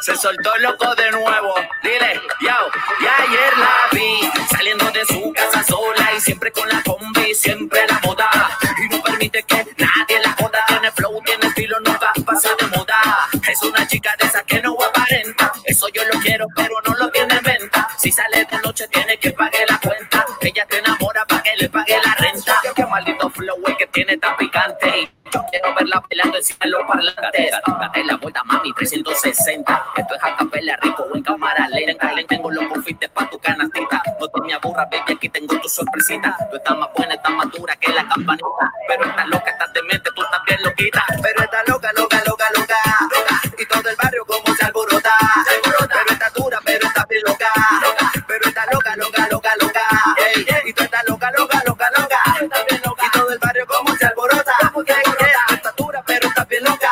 Se soltó loco de nuevo. Dile, yo, y ayer la vi saliendo de su casa sola y siempre con la combi, siempre la moda. Y no permite que nadie la joda. Tiene flow, tiene estilo, nunca pasa de moda. Es una chica de esa que no aparenta. Eso yo lo quiero, pero no lo tiene en venta. Si sale de noche, tiene que pagar la cuenta. Ella te enamora para que le pague la renta. Qué maldito flow que tiene tan picante. Quiero verla bailando encima de los parlantes. Date la vuelta, mami, 360. Esto es a capela, rico en cámara lenta. Le tengo los confites pa' tu canastita. No te me aburras, baby, aquí tengo tu sorpresita. Tú estás más buena, estás más dura que la campanita. Pero estás loca, estás demente, tú estás bien loquita. Pero estás loca, loca, loca, Loca, loca, loca, loca. Y tú estás loca, loca, loca, loca. Y todo el barrio como se alborota. Está dura, pero está bien loca.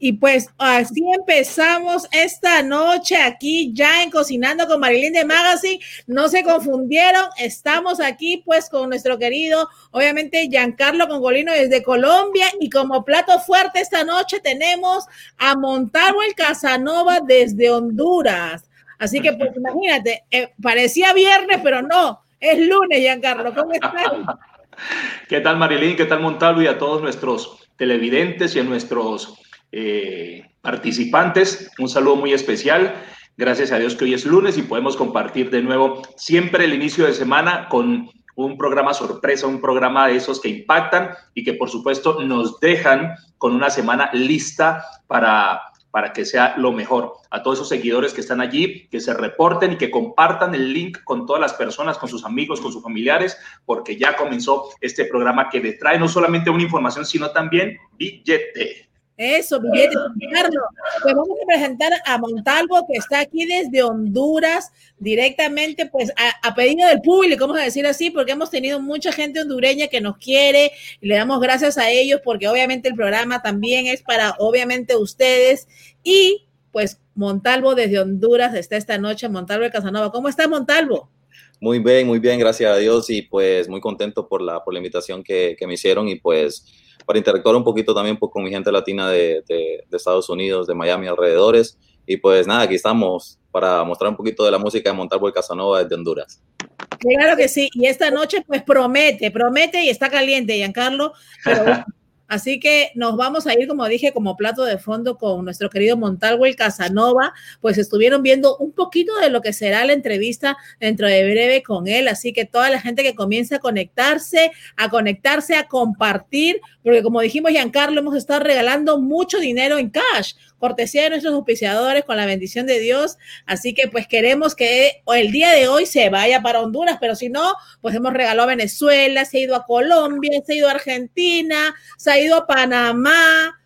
Y pues así empezamos esta noche aquí ya en Cocinando con Marilyn de Magazine. No se confundieron, estamos aquí pues con nuestro querido, obviamente, Giancarlo Congolino desde Colombia y como plato fuerte esta noche tenemos a Montalvo el Casanova desde Honduras. Así que pues imagínate, eh, parecía viernes, pero no, es lunes, Giancarlo. ¿Cómo estás? ¿Qué tal Marilyn? ¿Qué tal Montalvo? Y a todos nuestros televidentes y a nuestros eh, participantes, un saludo muy especial. Gracias a Dios que hoy es lunes y podemos compartir de nuevo siempre el inicio de semana con un programa sorpresa, un programa de esos que impactan y que por supuesto nos dejan con una semana lista para, para que sea lo mejor. A todos esos seguidores que están allí, que se reporten y que compartan el link con todas las personas, con sus amigos, con sus familiares, porque ya comenzó este programa que le trae no solamente una información, sino también billete. Eso, billete, Carlos. Pues vamos a presentar a Montalvo, que está aquí desde Honduras, directamente, pues a, a, pedido del público, vamos a decir así, porque hemos tenido mucha gente hondureña que nos quiere y le damos gracias a ellos, porque obviamente el programa también es para, obviamente, ustedes. Y pues Montalvo desde Honduras está esta noche, Montalvo de Casanova. ¿Cómo está Montalvo? Muy bien, muy bien, gracias a Dios y pues muy contento por la, por la invitación que, que me hicieron y pues para interactuar un poquito también pues, con mi gente latina de, Estados Unidos, de Miami, alrededores. Y pues nada, aquí estamos para mostrar un poquito de la música de Montalvo el Casanova desde Honduras. Claro que sí, y esta noche pues promete, promete y está caliente, Giancarlo, pero Así que nos vamos a ir, como dije, como plato de fondo con nuestro querido Montalvo el Casanova, pues estuvieron viendo un poquito de lo que será la entrevista dentro de breve con él. Así que toda la gente que comienza a conectarse, a conectarse, a compartir, porque como dijimos, Giancarlo, hemos estado regalando mucho dinero en cash cortesía de nuestros auspiciadores con la bendición de Dios. Así que pues queremos que el día de hoy se vaya para Honduras, pero si no, pues hemos regalado a Venezuela, se ha ido a Colombia, se ha ido a Argentina, se ha ido a Panamá,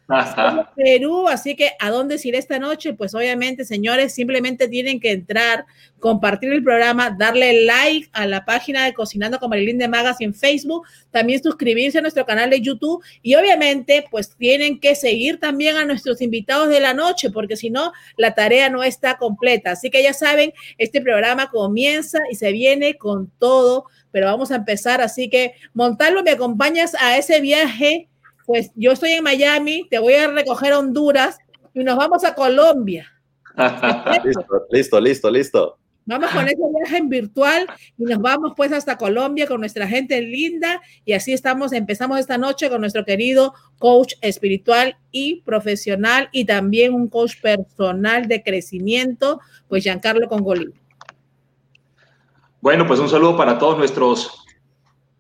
Perú, así que ¿a dónde ir esta noche? Pues obviamente, señores, simplemente tienen que entrar, compartir el programa, darle like a la página de Cocinando con Marilyn de Magas en Facebook, también suscribirse a nuestro canal de YouTube y obviamente, pues tienen que seguir también a nuestros invitados de la noche, porque si no, la tarea no está completa. Así que ya saben, este programa comienza y se viene con todo, pero vamos a empezar, así que Montalvo, ¿me acompañas a ese viaje? Pues yo estoy en Miami, te voy a recoger a Honduras y nos vamos a Colombia. listo, listo, listo, listo. Vamos con ese viaje en virtual y nos vamos pues hasta Colombia con nuestra gente linda y así estamos, empezamos esta noche con nuestro querido coach espiritual y profesional y también un coach personal de crecimiento, pues Giancarlo Congolí. Bueno, pues un saludo para todos nuestros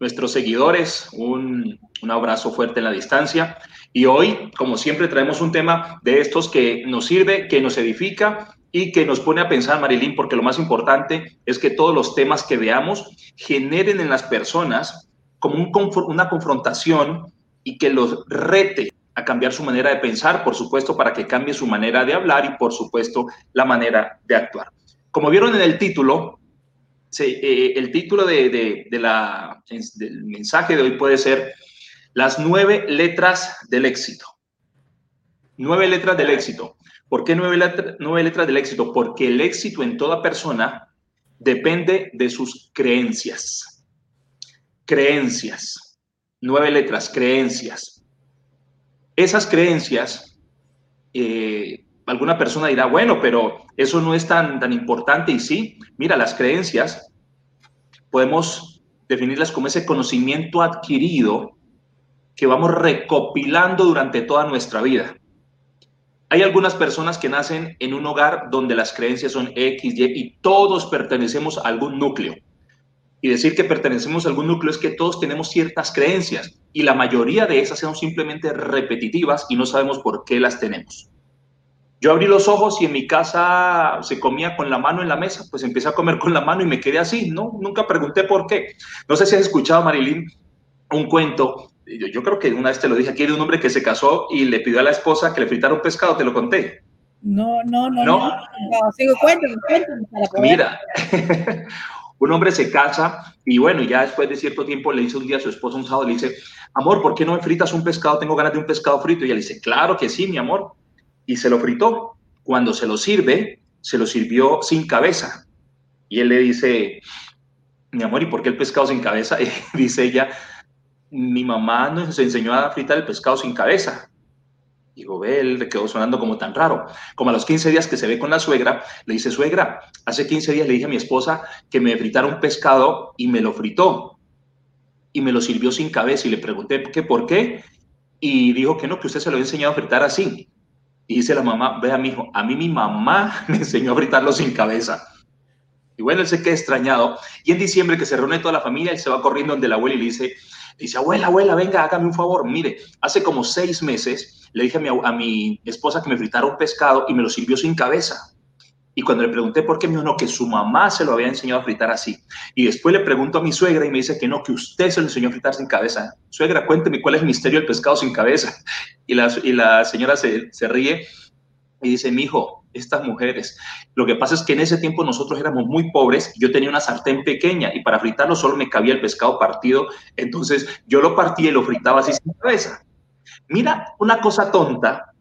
nuestros seguidores, un, un, abrazo fuerte en la distancia. Y hoy, como siempre, traemos un tema de estos que nos sirve, que nos edifica y que nos pone a pensar, Marilyn, porque lo más importante es que todos los temas que veamos generen en las personas como un, una confrontación y que los rete a cambiar su manera de pensar, por supuesto, para que cambie su manera de hablar y, por supuesto, la manera de actuar. Como vieron en el título, Sí, eh, el título del mensaje de hoy puede ser Las nueve letras del éxito. Nueve letras del éxito. ¿Por qué nueve letras del éxito? Porque el éxito en toda persona depende de sus creencias. Creencias. Nueve letras, creencias. esas creencias, eh, alguna persona dirá, bueno, pero eso no es tan, tan importante y sí, mira, las creencias podemos definirlas como ese conocimiento adquirido que vamos recopilando durante toda nuestra vida. Hay algunas personas que nacen en un hogar donde las creencias son X, Y y todos pertenecemos a algún núcleo. Y decir que pertenecemos a algún núcleo es que todos tenemos ciertas creencias y la mayoría de esas son simplemente repetitivas y no sabemos por qué las tenemos. Yo abrí los ojos y en mi casa se comía con la mano en la mesa, pues empecé a comer con la mano y me quedé así, ¿no? Nunca pregunté por qué. No sé si has escuchado, Marilyn, un cuento, yo, creo que una vez te lo dije aquí, de un hombre que se casó y le pidió a la esposa que le fritara un pescado, te lo conté. No, no, no, no. no, sigo, cuéntame, cuéntame. Mira, un hombre se casa y bueno, ya después de cierto tiempo le dice un día a su esposa un sábado, le dice, amor, ¿por qué no me fritas un pescado? Tengo ganas de un pescado frito. Y ella le dice, claro que sí, mi amor y se lo fritó. Cuando se lo sirve, se lo sirvió sin cabeza. Y él le dice, mi amor, ¿y por qué el pescado sin cabeza? Y dice ella, mi mamá nos enseñó a fritar el pescado sin cabeza. Digo, ve, él le quedó sonando como tan raro. Como a los 15 días que se ve con la suegra, le dice, suegra, hace 15 días le dije a mi esposa que me fritara un pescado y me lo fritó. Y me lo sirvió sin cabeza y le pregunté qué por qué. Y dijo que no, que usted se lo había enseñado a fritar así. Y dice la mamá, vea, mi hijo, a mí mi mamá me enseñó a fritarlo sin cabeza. Y bueno, él se queda extrañado. Y en diciembre que se reúne toda la familia, él se va corriendo donde la abuela y le dice, dice, abuela, abuela, venga, hágame un favor. Mire, hace como seis meses le dije a mi, a mi esposa que me fritara un pescado y me lo sirvió sin cabeza. Y cuando le pregunté por qué, me dijo, no, que su mamá se lo había enseñado a fritar así. Y después le pregunto a mi suegra y me dice que no, que usted se lo enseñó a fritar sin cabeza. Suegra, cuénteme cuál es el misterio del pescado sin cabeza. Y la, y la señora se, se ríe y dice, mi hijo, estas mujeres, lo que pasa es que en ese tiempo nosotros éramos muy pobres, yo tenía una sartén pequeña y para fritarlo solo me cabía el pescado partido, entonces yo lo partía y lo fritaba así sin cabeza. Mira, una cosa tonta,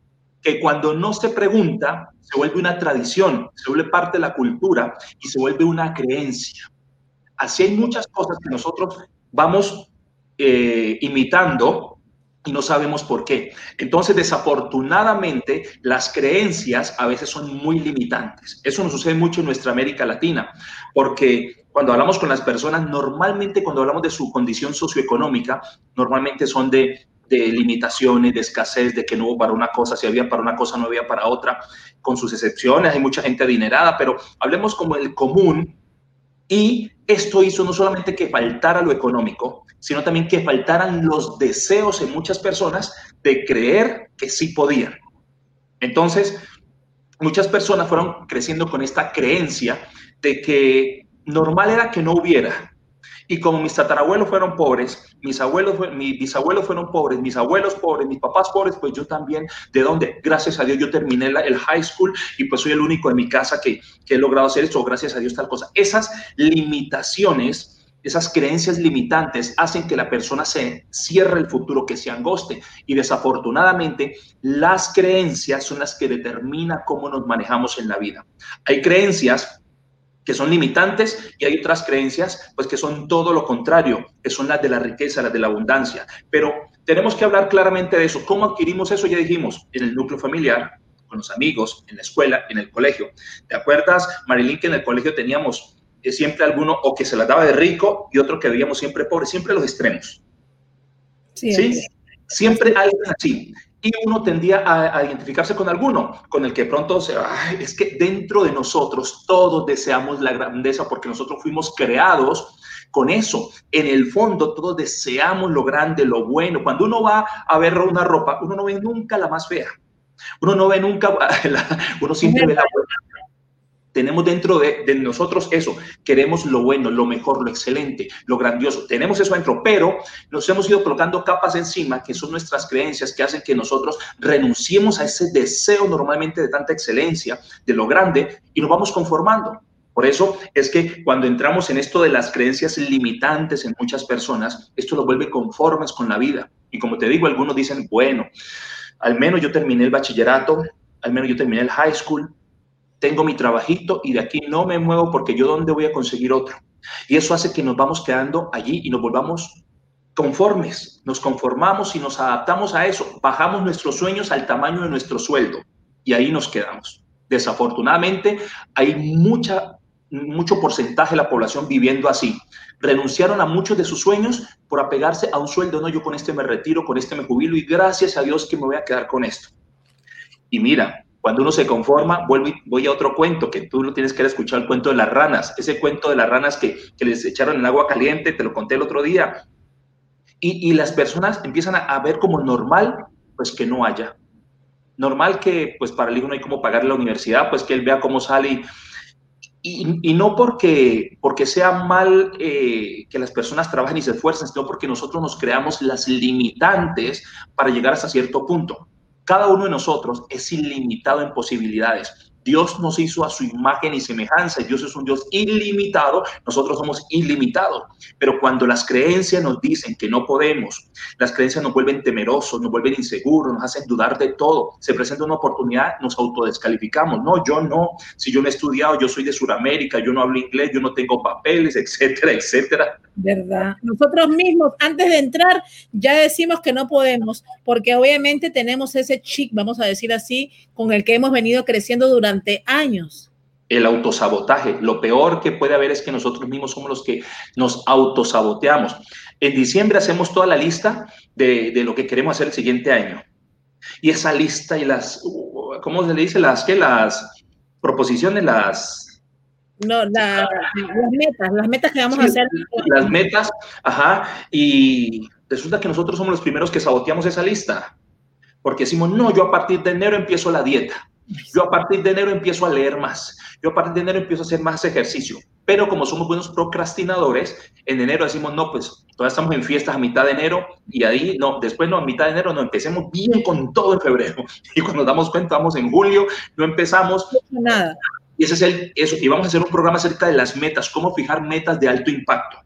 que cuando no se pregunta, se vuelve una tradición, se vuelve parte de la cultura y se vuelve una creencia. Así hay muchas cosas que nosotros vamos eh, imitando y no sabemos por qué. Entonces, desafortunadamente, las creencias a veces son muy limitantes. Eso nos sucede mucho en nuestra América Latina, porque cuando hablamos con las personas, normalmente cuando hablamos de su condición socioeconómica, normalmente son de de limitaciones, de escasez, de que no hubo para una cosa, si había para una cosa, no había para otra, con sus excepciones, hay mucha gente adinerada, pero hablemos como el común. Y esto hizo no solamente que faltara lo económico, sino también que faltaran los deseos en muchas personas de creer que sí podían. Entonces, muchas personas fueron creciendo con esta creencia de que normal era que no hubiera, y como mis tatarabuelos fueron pobres, mis abuelos, mis bisabuelos fueron pobres, mis abuelos pobres, mis papás pobres, pues yo también, ¿de dónde? Gracias a Dios yo terminé el high school y pues soy el único en mi casa que, que he logrado hacer esto, gracias a Dios tal cosa. Esas limitaciones, esas creencias limitantes hacen que la persona se cierre el futuro, que se angoste. Y desafortunadamente, las creencias son las que determinan cómo nos manejamos en la vida. Hay creencias que son limitantes y hay otras creencias pues que son todo lo contrario, que son las de la riqueza, las de la abundancia. Pero tenemos que hablar claramente de eso. ¿Cómo adquirimos eso? Ya dijimos, en el núcleo familiar, con los amigos, en la escuela, en el colegio. ¿Te acuerdas, Marilyn, que en el colegio teníamos eh, siempre alguno o que se las daba de rico y otro que veíamos siempre pobre, siempre los extremos? Sí. ¿Sí? Siempre alguien así y uno tendía a, identificarse con alguno, con el que pronto se, es que dentro de nosotros todos deseamos la grandeza porque nosotros fuimos creados con eso. En el fondo todos deseamos lo grande, lo bueno. Cuando uno va a ver una ropa, uno no ve nunca la más fea. Uno no ve nunca, uno siempre ve la buena tenemos dentro de, nosotros eso, queremos lo bueno, lo mejor, lo excelente, lo grandioso, tenemos eso dentro, pero nos hemos ido colocando capas encima que son nuestras creencias que hacen que nosotros renunciemos a ese deseo normalmente de tanta excelencia, de lo grande, y nos vamos conformando. Por eso es que cuando entramos en esto de las creencias limitantes en muchas personas, esto lo vuelve conformes con la vida. Y como te digo, algunos dicen, bueno, al menos yo terminé el bachillerato, al menos yo terminé el high school, tengo mi trabajito y de aquí no me muevo porque yo dónde voy a conseguir otro. Y eso hace que nos vamos quedando allí y nos volvamos conformes, nos conformamos y nos adaptamos a eso, bajamos nuestros sueños al tamaño de nuestro sueldo y ahí nos quedamos. Desafortunadamente, hay mucha, mucho porcentaje de la población viviendo así. Renunciaron a muchos de sus sueños por apegarse a un sueldo. No, yo con este me retiro, con este me jubilo y gracias a Dios que me voy a quedar con esto. Y mira, cuando uno se conforma, vuelvo voy a otro cuento, que tú lo tienes que escuchar, el cuento de las ranas, ese cuento de las ranas que, que les echaron en agua caliente, te lo conté el otro día, y, las personas empiezan a, ver como normal, pues que no haya. Normal que, pues para el hijo no hay como pagar la universidad, pues que él vea cómo sale. Y, y no porque, porque sea mal eh, que las personas trabajen y se esfuercen, sino porque nosotros nos creamos las limitantes para llegar hasta cierto punto. Cada uno de nosotros es ilimitado en posibilidades. Dios nos hizo a su imagen y semejanza. Dios es un Dios ilimitado, nosotros somos ilimitados. Pero cuando las creencias nos dicen que no podemos, las creencias nos vuelven temerosos, nos vuelven inseguros, nos hacen dudar de todo. Se presenta una oportunidad, nos autodescalificamos. No, yo no. Si yo no he estudiado, yo soy de Sudamérica, yo no hablo inglés, yo no tengo papeles, etcétera, etcétera. ¿Verdad? Nosotros mismos, antes de entrar, ya decimos que no podemos, porque obviamente tenemos ese chic, vamos a decir así, con el que hemos venido creciendo durante años. El autosabotaje. Lo peor que puede haber es que nosotros mismos somos los que nos autosaboteamos. En diciembre hacemos toda la lista de, de lo que queremos hacer el siguiente año. Y esa lista y las, ¿cómo se le dice? Las que las proposiciones, las no, las metas, las metas que vamos a hacer. Las metas, ajá, y resulta que nosotros somos los primeros que saboteamos esa lista, porque decimos, no, yo a partir de enero empiezo la dieta, yo a partir de enero empiezo a leer más, yo a partir de enero empiezo a hacer más ejercicio, pero como somos buenos procrastinadores, en enero decimos, no, pues todavía estamos en fiestas a mitad de enero y ahí, no, después no, a mitad de enero no, empecemos bien con todo en febrero. Y cuando nos damos cuenta, vamos en julio, no empezamos. Nada. Y ese es el, eso. Y vamos a hacer un programa acerca de las metas, cómo fijar metas de alto impacto.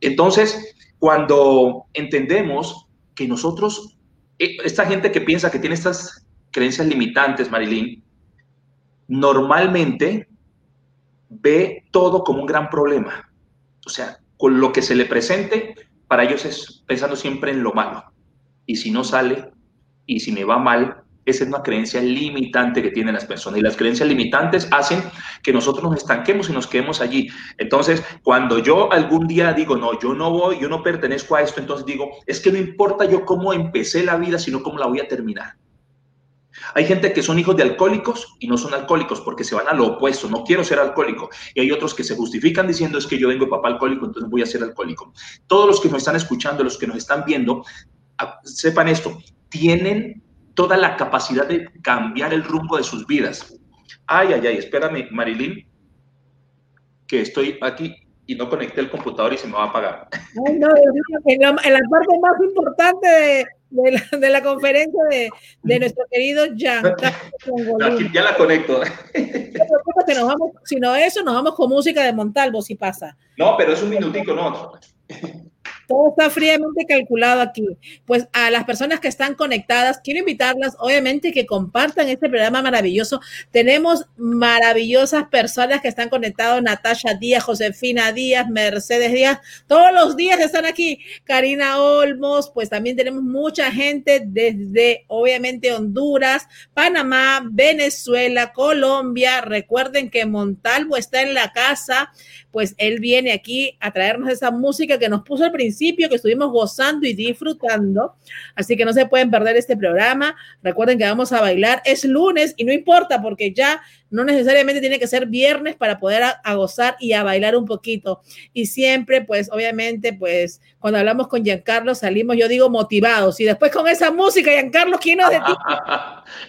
Entonces, cuando entendemos que nosotros, eh, esta gente que piensa que tiene estas creencias limitantes, Marilyn, normalmente ve todo como un gran problema. O sea, con lo que se le presente, para ellos es pensando siempre en lo malo. Y si no sale, y si me va mal, esa es una creencia limitante que tienen las personas y las creencias limitantes hacen que nosotros nos estanquemos y nos quedemos allí. Entonces, cuando yo algún día digo, no, yo no voy, yo no pertenezco a esto, entonces digo, es que no importa yo cómo empecé la vida, sino cómo la voy a terminar. Hay gente que son hijos de alcohólicos y no son alcohólicos porque se van a lo opuesto, no quiero ser alcohólico. Y hay otros que se justifican diciendo es que yo vengo de papá alcohólico, entonces voy a ser alcohólico. Todos los que nos están escuchando, los que nos están viendo, sepan esto, tienen toda la capacidad de cambiar el rumbo de sus vidas. Ay, ay, ay, espérame, Marilyn, que estoy aquí y no conecté el computador y se me va a apagar. Ay, no, en, la, parte más importante de, la, de la, conferencia de, de nuestro querido Jan. Ya la conecto. No nos vamos, sino eso, nos vamos con música de Montalvo, si pasa. No, pero es un minutico, no. Todo está fríamente calculado aquí. Pues a las personas que están conectadas, quiero invitarlas, obviamente, que compartan este programa maravilloso. Tenemos maravillosas personas que están conectadas, Natasha Díaz, Josefina Díaz, Mercedes Díaz, todos los días están aquí. Karina Olmos, pues también tenemos mucha gente desde, obviamente, Honduras, Panamá, Venezuela, Colombia. Recuerden que Montalvo está en la casa pues él viene aquí a traernos esa música que nos puso al principio, que estuvimos gozando y disfrutando. Así que no se pueden perder este programa. Recuerden que vamos a bailar. Es lunes y no importa porque ya no necesariamente tiene que ser viernes para poder gozar y a bailar un poquito. Y siempre, pues obviamente, pues cuando hablamos con Giancarlo salimos, yo digo, motivados. Y después con esa música, Giancarlo, ¿quién nos detiene?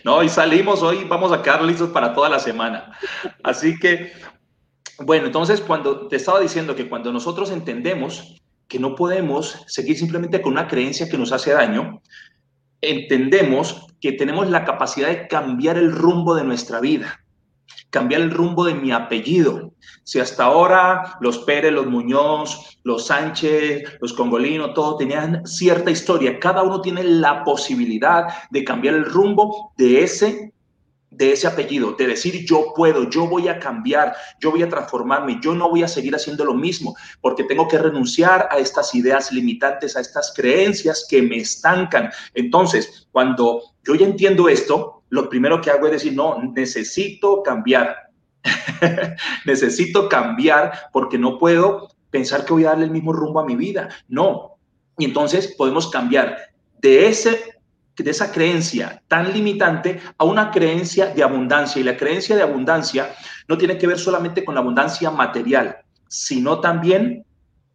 no, y salimos hoy, vamos a quedar listos para toda la semana. Así que bueno, entonces cuando te estaba diciendo que cuando nosotros entendemos que no podemos seguir simplemente con una creencia que nos hace daño, entendemos que tenemos la capacidad de cambiar el rumbo de nuestra vida, cambiar el rumbo de mi apellido. Si hasta ahora los Pérez, los Muñoz, los Sánchez, los Congolino, todos tenían cierta historia, cada uno tiene la posibilidad de cambiar el rumbo de ese de ese apellido, de decir yo puedo, yo voy a cambiar, yo voy a transformarme, yo no voy a seguir haciendo lo mismo, porque tengo que renunciar a estas ideas limitantes, a estas creencias que me estancan. Entonces, cuando yo ya entiendo esto, lo primero que hago es decir, no, necesito cambiar. necesito cambiar porque no puedo pensar que voy a darle el mismo rumbo a mi vida. No. Y entonces podemos cambiar de ese de esa creencia tan limitante a una creencia de abundancia. Y la creencia de abundancia no tiene que ver solamente con la abundancia material, sino también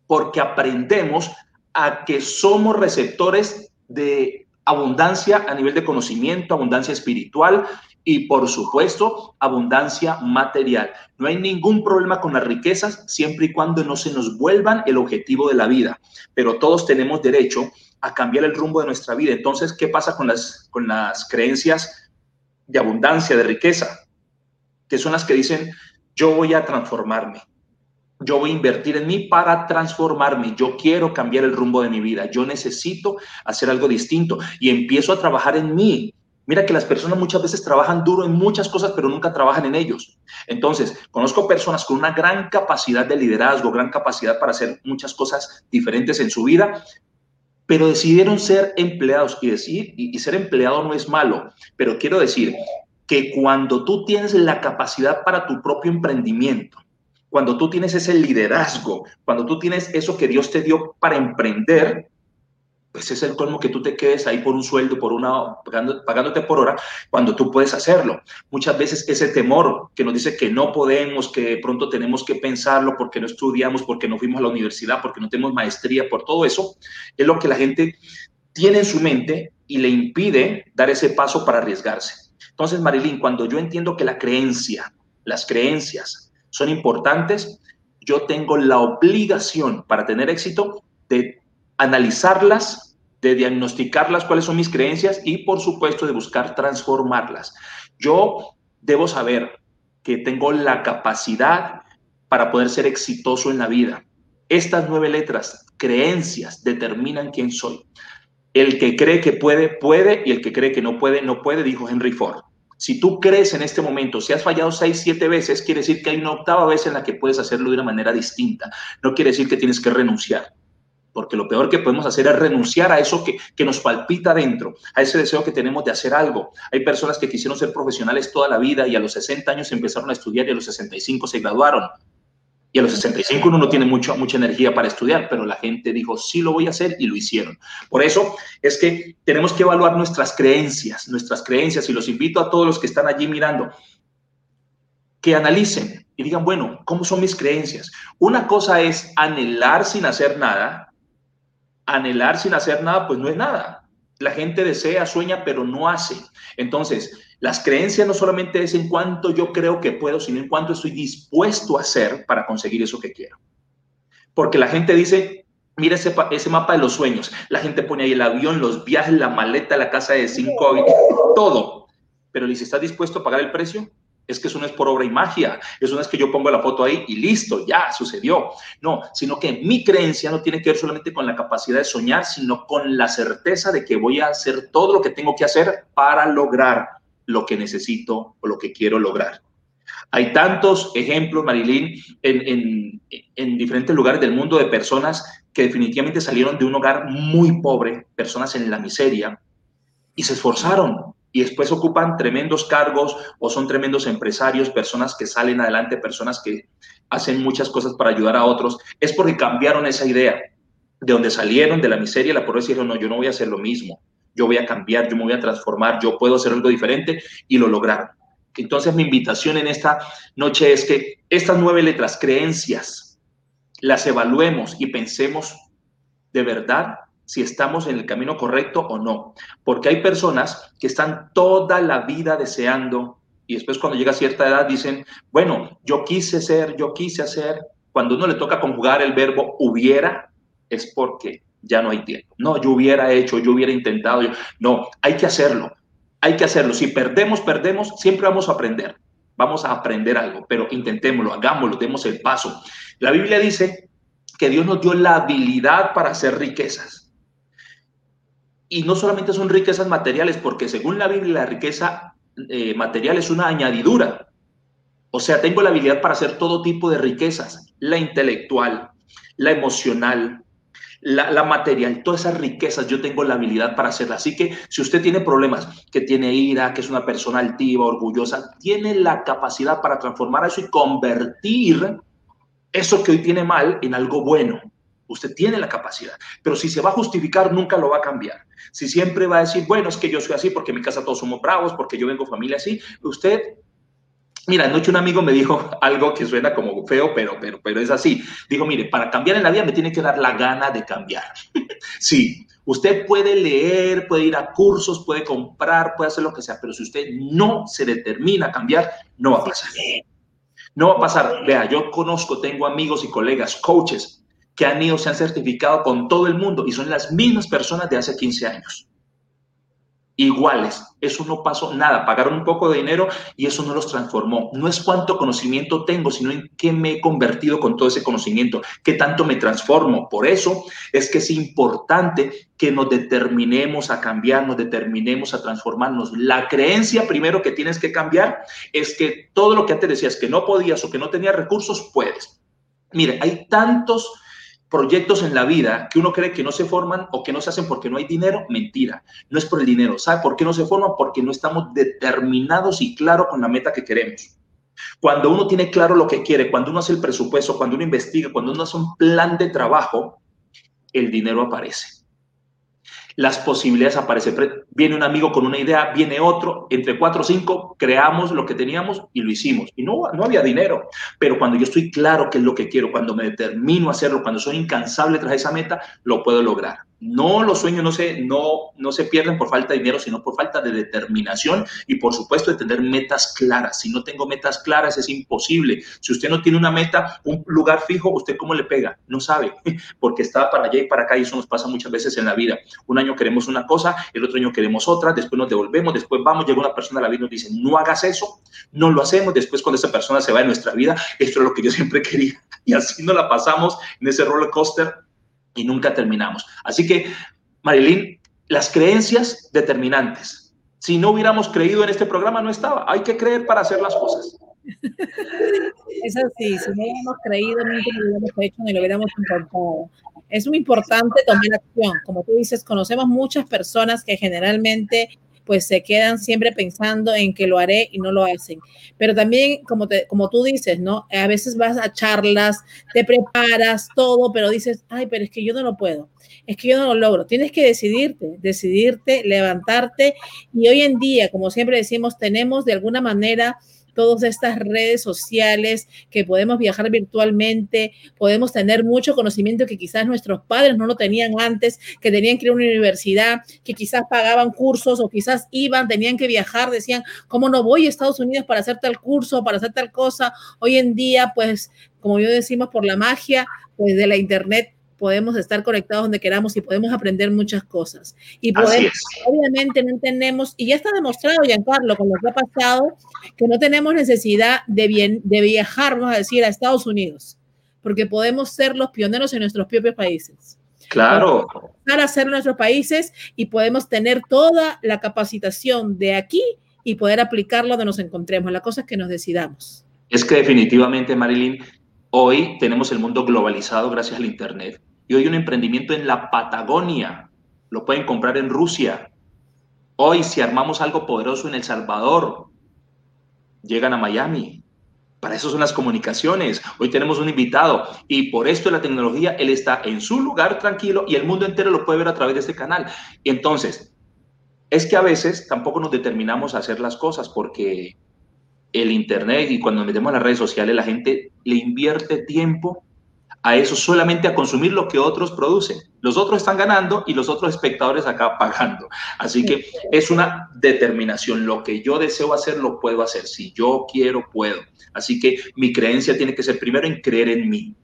porque aprendemos a que somos receptores de abundancia a nivel de conocimiento, abundancia espiritual y por supuesto abundancia material. No hay ningún problema con las riquezas siempre y cuando no se nos vuelvan el objetivo de la vida, pero todos tenemos derecho a cambiar el rumbo de nuestra vida. Entonces, ¿qué pasa con las, con las creencias de abundancia, de riqueza? Que son las que dicen, yo voy a transformarme, yo voy a invertir en mí para transformarme, yo quiero cambiar el rumbo de mi vida, yo necesito hacer algo distinto y empiezo a trabajar en mí. Mira que las personas muchas veces trabajan duro en muchas cosas, pero nunca trabajan en ellos. Entonces, conozco personas con una gran capacidad de liderazgo, gran capacidad para hacer muchas cosas diferentes en su vida, pero decidieron ser empleados. Y decir, y, ser empleado no es malo, pero quiero decir que cuando tú tienes la capacidad para tu propio emprendimiento, cuando tú tienes ese liderazgo, cuando tú tienes eso que Dios te dio para emprender, pues es el colmo que tú te quedes ahí por un sueldo, por una, pagándote por hora, cuando tú puedes hacerlo. Muchas veces ese temor que nos dice que no podemos, que pronto tenemos que pensarlo porque no estudiamos, porque no fuimos a la universidad, porque no tenemos maestría, por todo eso, es lo que la gente tiene en su mente y le impide dar ese paso para arriesgarse. Entonces, Marilyn, cuando yo entiendo que la creencia, las creencias son importantes, yo tengo la obligación para tener éxito de analizarlas de diagnosticarlas, cuáles son mis creencias y, por supuesto, de buscar transformarlas. Yo debo saber que tengo la capacidad para poder ser exitoso en la vida. Estas nueve letras, creencias, determinan quién soy. El que cree que puede, puede, y el que cree que no puede, no puede, dijo Henry Ford. Si tú crees en este momento, si has fallado seis, siete veces, quiere decir que hay una octava vez en la que puedes hacerlo de una manera distinta. No quiere decir que tienes que renunciar porque lo peor que podemos hacer es renunciar a eso que, que, nos palpita dentro, a ese deseo que tenemos de hacer algo. Hay personas que quisieron ser profesionales toda la vida y a los 60 años empezaron a estudiar y a los 65 se graduaron. Y a los 65 uno no tiene mucho, mucha energía para estudiar, pero la gente dijo, sí lo voy a hacer y lo hicieron. Por eso es que tenemos que evaluar nuestras creencias, nuestras creencias, y los invito a todos los que están allí mirando, que analicen y digan, bueno, ¿cómo son mis creencias? Una cosa es anhelar sin hacer nada anhelar sin hacer nada, pues no es nada. La gente desea, sueña, pero no hace. Entonces, las creencias no solamente es en cuanto yo creo que puedo, sino en cuanto estoy dispuesto a hacer para conseguir eso que quiero. Porque la gente dice, mira ese, ese mapa de los sueños. La gente pone ahí el avión, los viajes, la maleta, la casa de cinco, todo. Pero si estás dispuesto a pagar el precio, es que eso no es por obra y magia, eso no es que yo pongo la foto ahí y listo, ya sucedió. No, sino que mi creencia no tiene que ver solamente con la capacidad de soñar, sino con la certeza de que voy a hacer todo lo que tengo que hacer para lograr lo que necesito o lo que quiero lograr. Hay tantos ejemplos, Marilyn, en, en diferentes lugares del mundo de personas que definitivamente salieron de un hogar muy pobre, personas en la miseria, y se esforzaron, y después ocupan tremendos cargos o son tremendos empresarios, personas que salen adelante, personas que hacen muchas cosas para ayudar a otros, es porque cambiaron esa idea de donde salieron de la miseria, la pobreza y dijeron, no, yo no voy a hacer lo mismo, yo voy a cambiar, yo me voy a transformar, yo puedo hacer algo diferente y lo lograron. Entonces mi invitación en esta noche es que estas nueve letras, creencias, las evaluemos y pensemos de verdad si estamos en el camino correcto o no. Porque hay personas que están toda la vida deseando y después cuando llega a cierta edad dicen, bueno, yo quise ser, yo quise hacer. Cuando uno le toca conjugar el verbo hubiera, es porque ya no hay tiempo. No, yo hubiera hecho, yo hubiera intentado. No, hay que hacerlo. Hay que hacerlo. Si perdemos, perdemos, siempre vamos a aprender. Vamos a aprender algo, pero intentémoslo, hagámoslo, demos el paso. La Biblia dice que Dios nos dio la habilidad para hacer riquezas. Y no solamente son riquezas materiales, porque según la Biblia la riqueza eh, material es una añadidura. O sea, tengo la habilidad para hacer todo tipo de riquezas, la intelectual, la emocional, la, material, todas esas riquezas, yo tengo la habilidad para hacerlas. Así que si usted tiene problemas, que tiene ira, que es una persona altiva, orgullosa, tiene la capacidad para transformar eso y convertir eso que hoy tiene mal en algo bueno. Usted tiene la capacidad, pero si se va a justificar, nunca lo va a cambiar. Si siempre va a decir, bueno, es que yo soy así porque en mi casa todos somos bravos, porque yo vengo familia así, usted Mira, anoche un amigo me dijo algo que suena como feo, pero, pero, pero es así. Dijo, mire, para cambiar en la vida me tiene que dar la gana de cambiar. sí, usted puede leer, puede ir a cursos, puede comprar, puede hacer lo que sea, pero si usted no se determina a cambiar, no va a pasar. No va a pasar. Vea, yo conozco, tengo amigos y colegas, coaches, que han ido, se han certificado con todo el mundo y son las mismas personas de hace 15 años iguales. Eso no pasó nada. Pagaron un poco de dinero y eso no los transformó. No es cuánto conocimiento tengo, sino en qué me he convertido con todo ese conocimiento, qué tanto me transformo. Por eso es que es importante que nos determinemos a cambiar, nos determinemos a transformarnos. La creencia primero que tienes que cambiar es que todo lo que antes decías que no podías o que no tenías recursos, puedes. Mire, hay tantos proyectos en la vida que uno cree que no se forman o que no se hacen porque no hay dinero, mentira. No es por el dinero. ¿Sabe por qué no se forman? Porque no estamos determinados y claros con la meta que queremos. Cuando uno tiene claro lo que quiere, cuando uno hace el presupuesto, cuando uno investiga, cuando uno hace un plan de trabajo, el dinero aparece las posibilidades aparecen. Viene un amigo con una idea, viene otro, entre cuatro o cinco creamos lo que teníamos y lo hicimos. Y no, no había dinero, pero cuando yo estoy claro qué es lo que quiero, cuando me determino a hacerlo, cuando soy incansable tras esa meta, lo puedo lograr. No, los sueños no se, no, no se pierden por falta de dinero, sino por falta de determinación y por supuesto de tener metas claras. Si no tengo metas claras es imposible. Si usted no tiene una meta, un lugar fijo, ¿usted cómo le pega? No sabe, porque está para allá y para acá y eso nos pasa muchas veces en la vida. Un año queremos una cosa, el otro año queremos otra, después nos devolvemos, después vamos, llega una persona a la vida y nos dice, no hagas eso, no lo hacemos, después cuando esa persona se va de nuestra vida, esto es lo que yo siempre quería y así nos la pasamos en ese roller coaster y nunca terminamos. Así que, Marilyn, las creencias determinantes. Si no hubiéramos creído en este programa, no estaba. Hay que creer para hacer las cosas. Es así, si no hubiéramos creído, nunca lo hubiéramos hecho ni lo hubiéramos intentado. Es muy importante tomar acción. Como tú dices, conocemos muchas personas que generalmente pues se quedan siempre pensando en que lo haré y no lo hacen. Pero también, como, te, como tú dices, ¿no? A veces vas a charlas, te preparas todo, pero dices, ay, pero es que yo no lo puedo, es que yo no lo logro. Tienes que decidirte, decidirte, levantarte. Y hoy en día, como siempre decimos, tenemos de alguna manera todas estas redes sociales, que podemos viajar virtualmente, podemos tener mucho conocimiento que quizás nuestros padres no lo tenían antes, que tenían que ir a una universidad, que quizás pagaban cursos o quizás iban, tenían que viajar, decían, ¿cómo no voy a Estados Unidos para hacer tal curso, para hacer tal cosa? Hoy en día, pues, como yo decimos, por la magia pues, de la internet, podemos estar conectados donde queramos y podemos aprender muchas cosas. Y podemos, obviamente no tenemos, y ya está demostrado, Giancarlo, con lo que ha pasado, que no tenemos necesidad de, bien, de viajar, vamos a decir, a Estados Unidos, porque podemos ser los pioneros en nuestros propios países. Claro. Para hacer nuestros países y podemos tener toda la capacitación de aquí y poder aplicarlo donde nos encontremos. La cosa es que nos decidamos. Es que definitivamente, Marilyn, Hoy tenemos el mundo globalizado gracias al Internet. Y hoy un emprendimiento en la Patagonia. Lo pueden comprar en Rusia. Hoy si armamos algo poderoso en El Salvador, llegan a Miami. Para eso son las comunicaciones. Hoy tenemos un invitado y por esto la tecnología, él está en su lugar tranquilo y el mundo entero lo puede ver a través de este canal. Y entonces, es que a veces tampoco nos determinamos a hacer las cosas porque el Internet y cuando metemos las redes sociales, la gente le invierte tiempo a eso solamente a consumir lo que otros producen. Los otros están ganando y los otros espectadores acá pagando. Así que es una determinación. Lo que yo deseo hacer, lo puedo hacer. Si yo quiero, puedo. Así que mi creencia tiene que ser primero en creer en mí.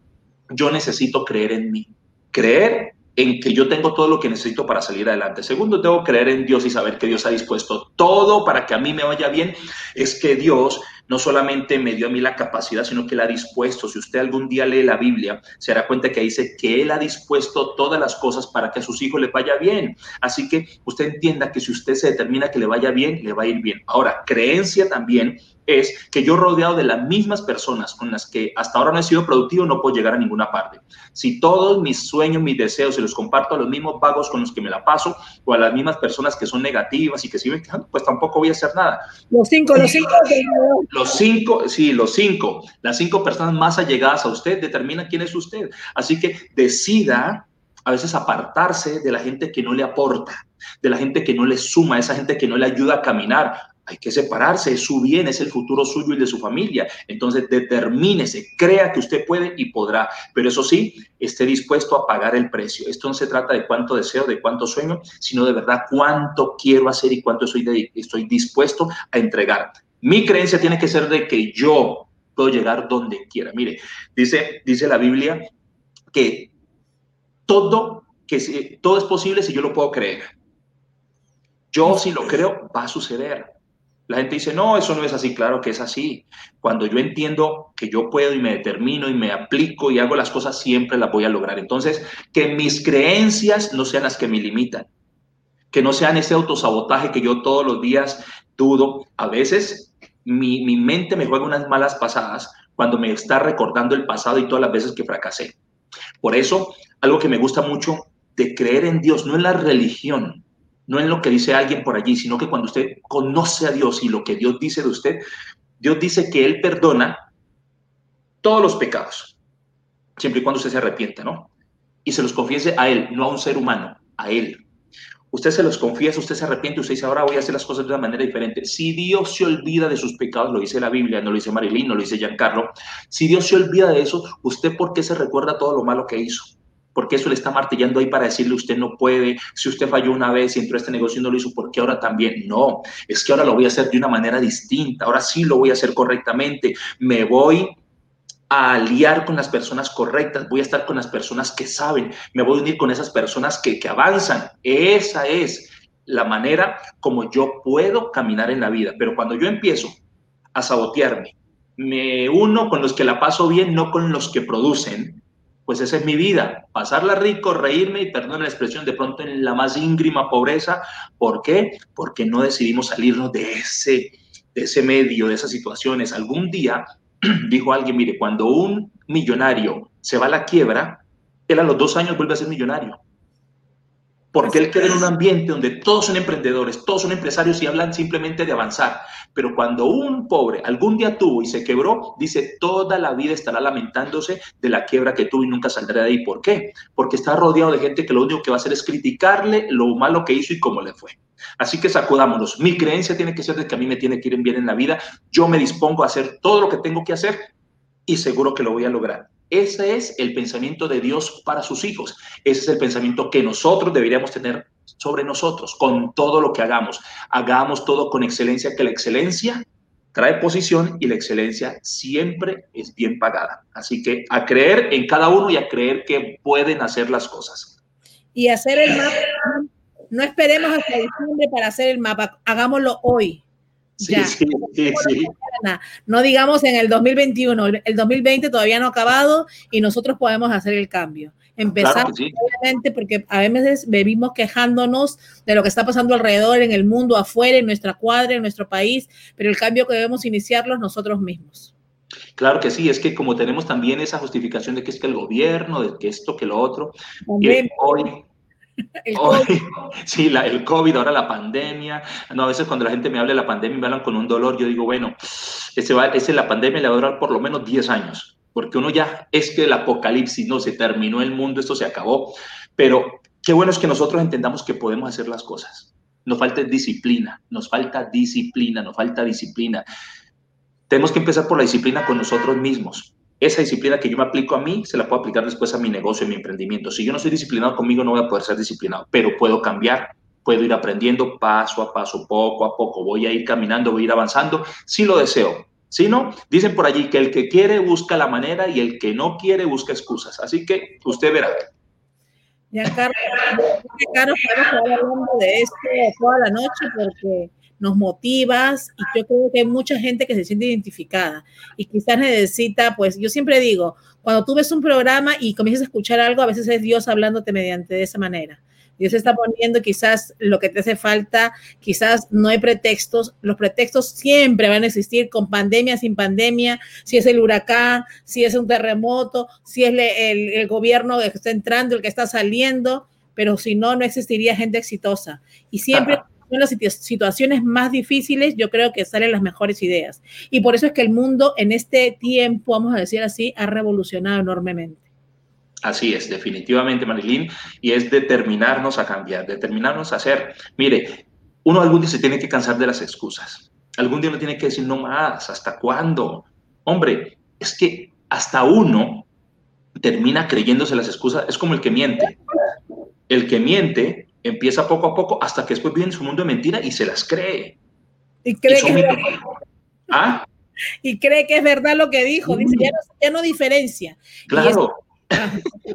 Yo necesito creer en mí. Creer en que yo tengo todo lo que necesito para salir adelante. Segundo, debo creer en Dios y saber que Dios ha dispuesto todo para que a mí me vaya bien. Es que Dios no solamente me dio a mí la capacidad, sino que la ha dispuesto. Si usted algún día lee la Biblia, se dará cuenta que dice que Él ha dispuesto todas las cosas para que a sus hijos les vaya bien. Así que usted entienda que si usted se determina que le vaya bien, le va a ir bien. Ahora, creencia también es que yo rodeado de las mismas personas con las que hasta ahora no he sido productivo, no puedo llegar a ninguna parte. Si todos mis sueños, mis deseos se los comparto a los mismos vagos con los que me la paso o a las mismas personas que son negativas y que siguen quejando, pues tampoco voy a hacer nada. Los cinco, los cinco. Los cinco, sí, los cinco. Las cinco personas más allegadas a usted determinan quién es usted. Así que decida a veces apartarse de la gente que no le aporta, de la gente que no le suma, esa gente que no le ayuda a caminar hay que separarse, es su bien, es el futuro suyo y de su familia. Entonces, determínese, crea que usted puede y podrá, pero eso sí, esté dispuesto a pagar el precio. Esto no se trata de cuánto deseo, de cuánto sueño, sino de verdad cuánto quiero hacer y cuánto estoy, dispuesto a entregar. Mi creencia tiene que ser de que yo puedo llegar donde quiera. Mire, dice, dice la Biblia que todo, que todo es posible si yo lo puedo creer. Yo si lo creo, va a suceder. La gente dice, no, eso no es así, claro que es así. Cuando yo entiendo que yo puedo y me determino y me aplico y hago las cosas, siempre las voy a lograr. Entonces, que mis creencias no sean las que me limitan, que no sean ese autosabotaje que yo todos los días dudo. A veces mi, mi mente me juega unas malas pasadas cuando me está recordando el pasado y todas las veces que fracasé. Por eso, algo que me gusta mucho de creer en Dios, no en la religión, no en lo que dice alguien por allí, sino que cuando usted conoce a Dios y lo que Dios dice de usted, Dios dice que Él perdona todos los pecados, siempre y cuando usted se arrepienta, ¿no? Y se los confiese a Él, no a un ser humano, a Él. Usted se los confiesa, usted se arrepiente, usted dice, ahora voy a hacer las cosas de una manera diferente. Si Dios se olvida de sus pecados, lo dice la Biblia, no lo dice Marilyn, no lo dice Giancarlo, si Dios se olvida de eso, ¿usted por qué se recuerda todo lo malo que hizo? Porque eso le está martillando ahí para decirle usted no puede, si usted falló una vez y entró a este negocio y no lo hizo, ¿por qué ahora también? No, es que ahora lo voy a hacer de una manera distinta, ahora sí lo voy a hacer correctamente, me voy a aliar con las personas correctas, voy a estar con las personas que saben, me voy a unir con esas personas que, que avanzan. Esa es la manera como yo puedo caminar en la vida. Pero cuando yo empiezo a sabotearme, me uno con los que la paso bien, no con los que producen, pues esa es mi vida, pasarla rico, reírme y perdón la expresión de pronto en la más íngrima pobreza. ¿Por qué? Porque no decidimos salirnos de ese, de ese medio, de esas situaciones. Algún día dijo alguien, mire, cuando un millonario se va a la quiebra, él a los dos años vuelve a ser millonario porque él queda en un ambiente donde todos son emprendedores, todos son empresarios y hablan simplemente de avanzar. Pero cuando un pobre algún día tuvo y se quebró, dice, toda la vida estará lamentándose de la quiebra que tuvo y nunca saldrá de ahí. ¿Por qué? Porque está rodeado de gente que lo único que va a hacer es criticarle lo malo que hizo y cómo le fue. Así que sacudámonos. Mi creencia tiene que ser de que a mí me tiene que ir bien en la vida. Yo me dispongo a hacer todo lo que tengo que hacer y seguro que lo voy a lograr. Ese es el pensamiento de Dios para sus hijos. Ese es el pensamiento que nosotros deberíamos tener sobre nosotros, con todo lo que hagamos. Hagamos todo con excelencia, que la excelencia trae posición y la excelencia siempre es bien pagada. Así que a creer en cada uno y a creer que pueden hacer las cosas. Y hacer el mapa, no esperemos hasta diciembre para hacer el mapa, hagámoslo hoy. Sí, sí, sí, No digamos en el 2021, el 2020 todavía no ha acabado y nosotros podemos hacer el cambio. Empezar, obviamente, porque a veces vivimos quejándonos de lo que está pasando alrededor, en el mundo, afuera, en nuestra cuadra, en nuestro país, pero el cambio que debemos iniciarlo nosotros mismos. Claro que sí, es que como tenemos también esa justificación de que es que el gobierno, de que esto, que lo otro, hoy, el COVID. sí, la, el COVID, ahora la pandemia. No, a veces cuando la gente me habla de la pandemia me hablan con un dolor, yo digo, bueno, ese, va, ese la pandemia le va a durar por lo menos 10 años, porque uno ya es que el apocalipsis, no, se terminó el mundo, esto se acabó. Pero qué bueno es que nosotros entendamos que podemos hacer las cosas. Nos falta disciplina, nos falta disciplina, nos falta disciplina. Tenemos que empezar por la disciplina con nosotros mismos esa disciplina que yo me aplico a mí, se la puedo aplicar después a mi negocio, a mi emprendimiento. Si yo no soy disciplinado conmigo, no voy a poder ser disciplinado, pero puedo cambiar, puedo ir aprendiendo paso a paso, poco a poco, voy a ir caminando, voy a ir avanzando, si lo deseo. Si no, dicen por allí que el que quiere busca la manera y el que no quiere busca excusas. Así que usted verá. Ya, Carlos, Carlos, hablando de esto toda la noche porque nos motivas y yo creo que hay mucha gente que se siente identificada y quizás necesita, pues yo siempre digo, cuando tú ves un programa y comienzas a escuchar algo, a veces es Dios hablándote mediante de esa manera. Dios está poniendo quizás lo que te hace falta, quizás no hay pretextos, los pretextos siempre van a existir con pandemia, sin pandemia, si es el huracán, si es un terremoto, si es el, el gobierno que está entrando, el que está saliendo, pero si no, no existiría gente exitosa. Y siempre en las situaciones más difíciles, yo creo que salen las mejores ideas. Y por eso es que el mundo en este tiempo, vamos a decir así, ha revolucionado enormemente. Así es, definitivamente, Marilyn, y es determinarnos a cambiar, determinarnos a hacer. Mire, uno algún día se tiene que cansar de las excusas. Algún día uno tiene que decir, no más, ¿hasta cuándo? Hombre, es que hasta uno termina creyéndose las excusas, es como el que miente. El que miente empieza poco a poco hasta que después vive en su mundo de mentira y se las cree. Y cree, que, ¿Ah? y cree que es verdad lo que dijo. Dice, ya no, diferencia. Claro.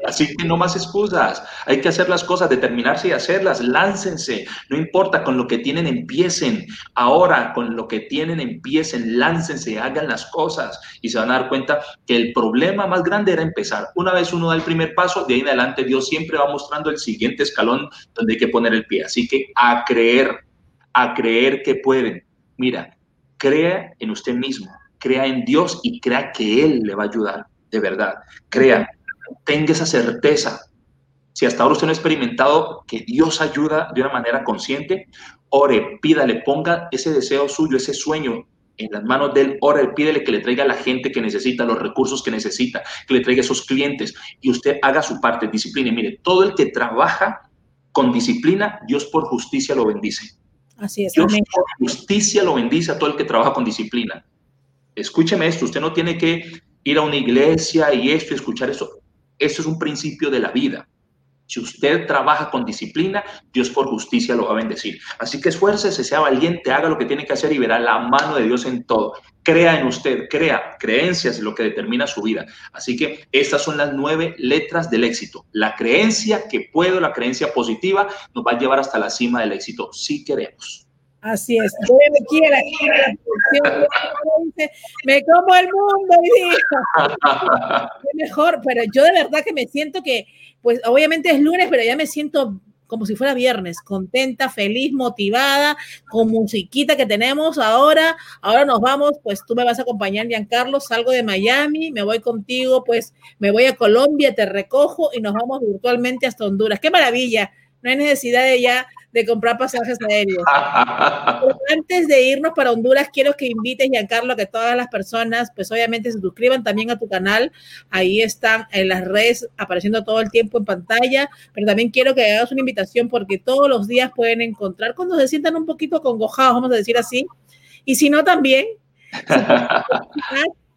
Así que no más excusas. Hay que hacer las cosas, determinarse y hacerlas. Láncense. No importa, con lo que tienen, empiecen. Ahora, con lo que tienen, empiecen. Láncense, hagan las cosas. Y se van a dar cuenta que el problema más grande era empezar. Una vez uno da el primer paso, de ahí en adelante Dios siempre va mostrando el siguiente escalón donde hay que poner el pie. Así que a creer, a creer que pueden. Mira, crea en usted mismo, crea en Dios y crea que Él le va a ayudar. De verdad, crea tenga esa certeza. Si hasta ahora usted no ha experimentado que Dios ayuda de una manera consciente, ore, pídale, ponga ese deseo suyo, ese sueño en las manos de él, ore, pídele que le traiga a la gente que necesita, los recursos que necesita, que le traiga esos clientes y usted haga su parte, disciplina. mire, todo el que trabaja con disciplina, Dios por justicia lo bendice. Así es. Dios por justicia lo bendice a todo el que trabaja con disciplina. Escúcheme esto, usted no tiene que ir a una iglesia y esto, escuchar eso. Eso es un principio de la vida. Si usted trabaja con disciplina, Dios por justicia lo va a bendecir. Así que esfuércese, sea valiente, haga lo que tiene que hacer y verá la mano de Dios en todo. Crea en usted, crea. Creencias es lo que determina su vida. Así que estas son las nueve letras del éxito. La creencia que puedo, la creencia positiva, nos va a llevar hasta la cima del éxito, si queremos. Así es. me quiera, me como el mundo y mejor, pero yo de verdad que me siento que, pues obviamente es lunes, pero ya me siento como si fuera viernes, contenta, feliz, motivada, con musiquita que tenemos ahora. Ahora nos vamos, pues tú me vas a acompañar, Giancarlo, salgo de Miami, me voy contigo, pues me voy a Colombia, te recojo y nos vamos virtualmente hasta Honduras. ¡Qué maravilla! No hay necesidad de ya de comprar pasajes aéreos. antes de irnos para Honduras, quiero que invites, Giancarlo, a que todas las personas, pues obviamente se suscriban también a tu canal. Ahí están en las redes apareciendo todo el tiempo en pantalla, pero también quiero que hagas una invitación porque todos los días pueden encontrar cuando se sientan un poquito congojados, vamos a decir así. Y si no, también,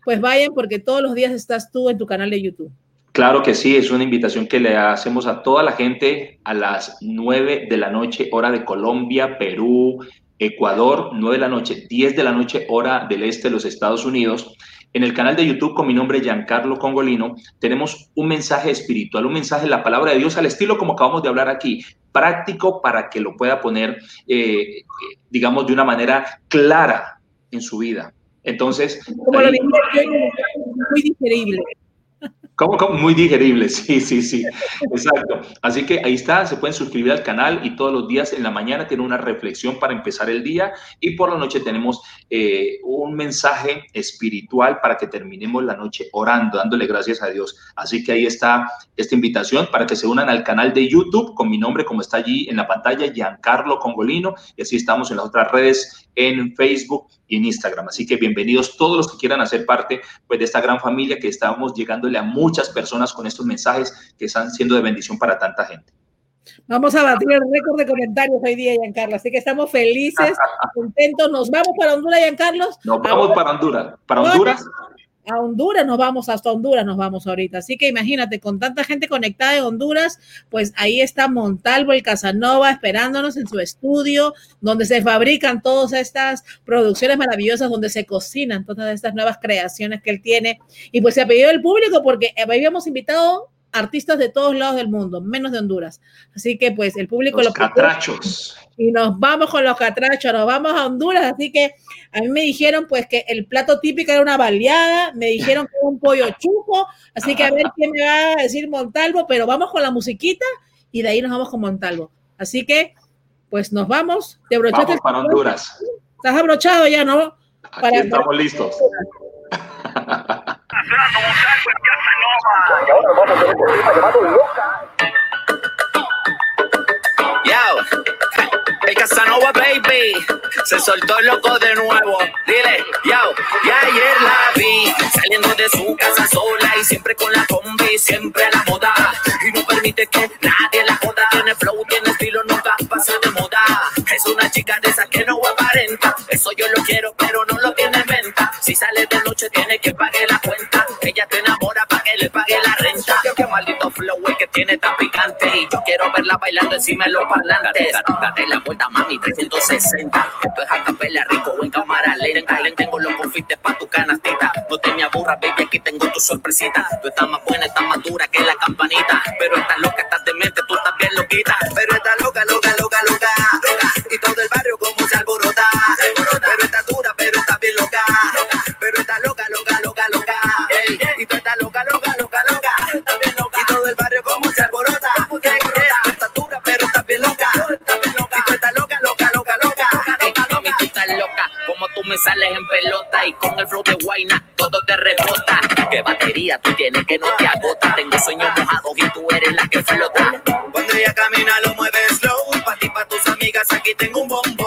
pues vayan porque todos los días estás tú en tu canal de YouTube. Claro que sí, es una invitación que le hacemos a toda la gente a las 9 de la noche, hora de Colombia, Perú, Ecuador, 9 de la noche, 10 de la noche, hora del este de los Estados Unidos. En el canal de YouTube con mi nombre Giancarlo Congolino tenemos un mensaje espiritual, un mensaje de la palabra de Dios al estilo como acabamos de hablar aquí, práctico para que lo pueda poner, eh, digamos, de una manera clara en su vida. Entonces, como lo muy diferible. Muy digerible, sí, sí, sí, exacto. Así que ahí está, se pueden suscribir al canal y todos los días en la mañana tiene una reflexión para empezar el día y por la noche tenemos eh, un mensaje espiritual para que terminemos la noche orando, dándole gracias a Dios. Así que ahí está esta invitación para que se unan al canal de YouTube con mi nombre, como está allí en la pantalla, Giancarlo Congolino, y así estamos en las otras redes, en Facebook y en Instagram. Así que bienvenidos todos los que quieran hacer parte pues, de esta gran familia que estamos llegándole a muchas personas con estos mensajes que están siendo de bendición para tanta gente. Vamos a batir el récord de comentarios hoy día, Giancarlo. Así que estamos felices, contentos. Nos vamos para Honduras, Giancarlos. Nos vamos para Honduras. Para Honduras a Honduras nos vamos, hasta Honduras nos vamos ahorita. Así que imagínate, con tanta gente conectada en Honduras, pues ahí está Montalvo, el Casanova, esperándonos en su estudio, donde se fabrican todas estas producciones maravillosas, donde se cocinan todas estas nuevas creaciones que él tiene. Y pues se ha pedido el público porque habíamos invitado artistas de todos lados del mundo, menos de Honduras. Así que pues el público Los lo catrachos. y nos vamos con los catrachos, nos vamos a Honduras, así que a mí me dijeron pues que el plato típico era una baleada, me dijeron que era un pollo chuco, así que a ver quién me va a decir Montalvo, pero vamos con la musiquita y de ahí nos vamos con Montalvo. Así que pues nos vamos, te abrochaste Vamos para. Honduras. Estás abrochado ya, ¿no? Aquí Para- estamos listos. Yo, el Casanova Baby se soltó el loco de nuevo. Dile, yo, y ayer la vi saliendo de su casa sola y siempre con la combi, siempre a la moda. Y no permite que nadie la joda. Flow, tiene estilo, nunca pasa de moda. Es una chica de esas que no aparenta. Eso yo lo quiero, pero no lo tiene en venta. Si sale de noche, tiene que pagar la cuenta. Ella te enamora que le pague la renta. Qué maldito flow el que tiene tan picante. Y yo quiero verla bailando encima de los parlantes. Date la vuelta, mami, 360. Esto es a capela, rico en cámara lenta. En tengo los confites pa' tu canastita. No te me aburras, baby, aquí tengo tu sorpresita. Tú estás más buena, estás más dura que la campanita. Pero estás loca, estás demente, tú estás bien loquita. Pero estás loca, loca, loca, loca. loca. Y todo el barrio como se alborota. Pero estás dura, pero estás bien loca. Y tú estás loca, loca, loca, loca. Bien loca. Y todo el barrio como se alborota. Estás dura, pero estás bien loca. Y tú estás loca, loca, loca, loca. Mami, tú estás loca. Como tú me sales en pelota y con el flow de Guayna todo te rebota. Qué batería tú tienes que no te agota. Tengo sueños mojados y tú eres la que flota. Cuando ella camina lo mueve slow. Pa' ti, pa' tus amigas, aquí tengo un bombón.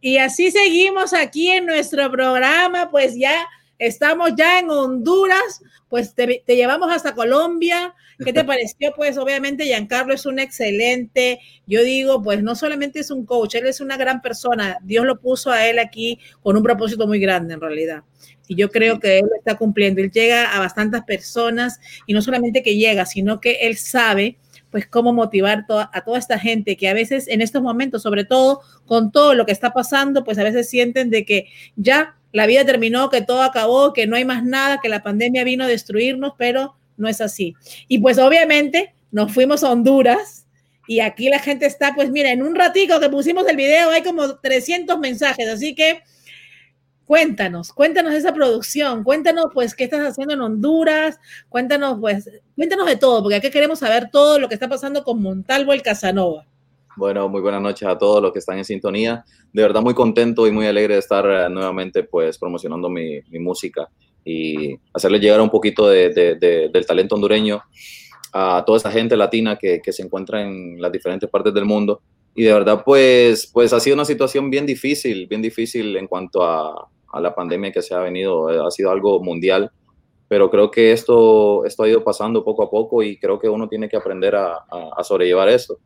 Y así seguimos aquí en nuestro programa, pues ya estamos ya en Honduras, pues te llevamos hasta Colombia. ¿Qué te pareció? Pues obviamente Giancarlo es un excelente, yo digo, pues no solamente es un coach, él es una gran persona. Dios lo puso a él aquí con un propósito muy grande en realidad. Y yo creo que él lo está cumpliendo. Él llega a bastantes personas y no solamente que llega, sino que él sabe pues cómo motivar a toda esta gente que a veces en estos momentos, sobre todo con todo lo que está pasando, pues a veces sienten de que ya la vida terminó, que todo acabó, que no hay más nada, que la pandemia vino a destruirnos, pero no es así. Y pues obviamente nos fuimos a Honduras y aquí la gente está, pues mira, en un ratico que pusimos el video hay como 300 mensajes, así que cuéntanos, cuéntanos esa producción, cuéntanos pues qué estás haciendo en Honduras, cuéntanos pues, cuéntanos de todo, porque aquí queremos saber todo lo que está pasando con Montalvo el Casanova. Bueno, muy buenas noches a todos los que están en sintonía. De verdad muy contento y muy alegre de estar uh, nuevamente pues promocionando mi, mi, música y hacerle llegar un poquito de, de, de, del talento hondureño a toda esa gente latina que, se encuentra en las diferentes partes del mundo. Y de verdad pues, pues ha sido una situación bien difícil, bien difícil en cuanto a, la pandemia que se ha venido. Ha sido algo mundial, pero creo que esto, esto ha ido pasando poco a poco y creo que uno tiene que aprender a, a, sobrellevar eso.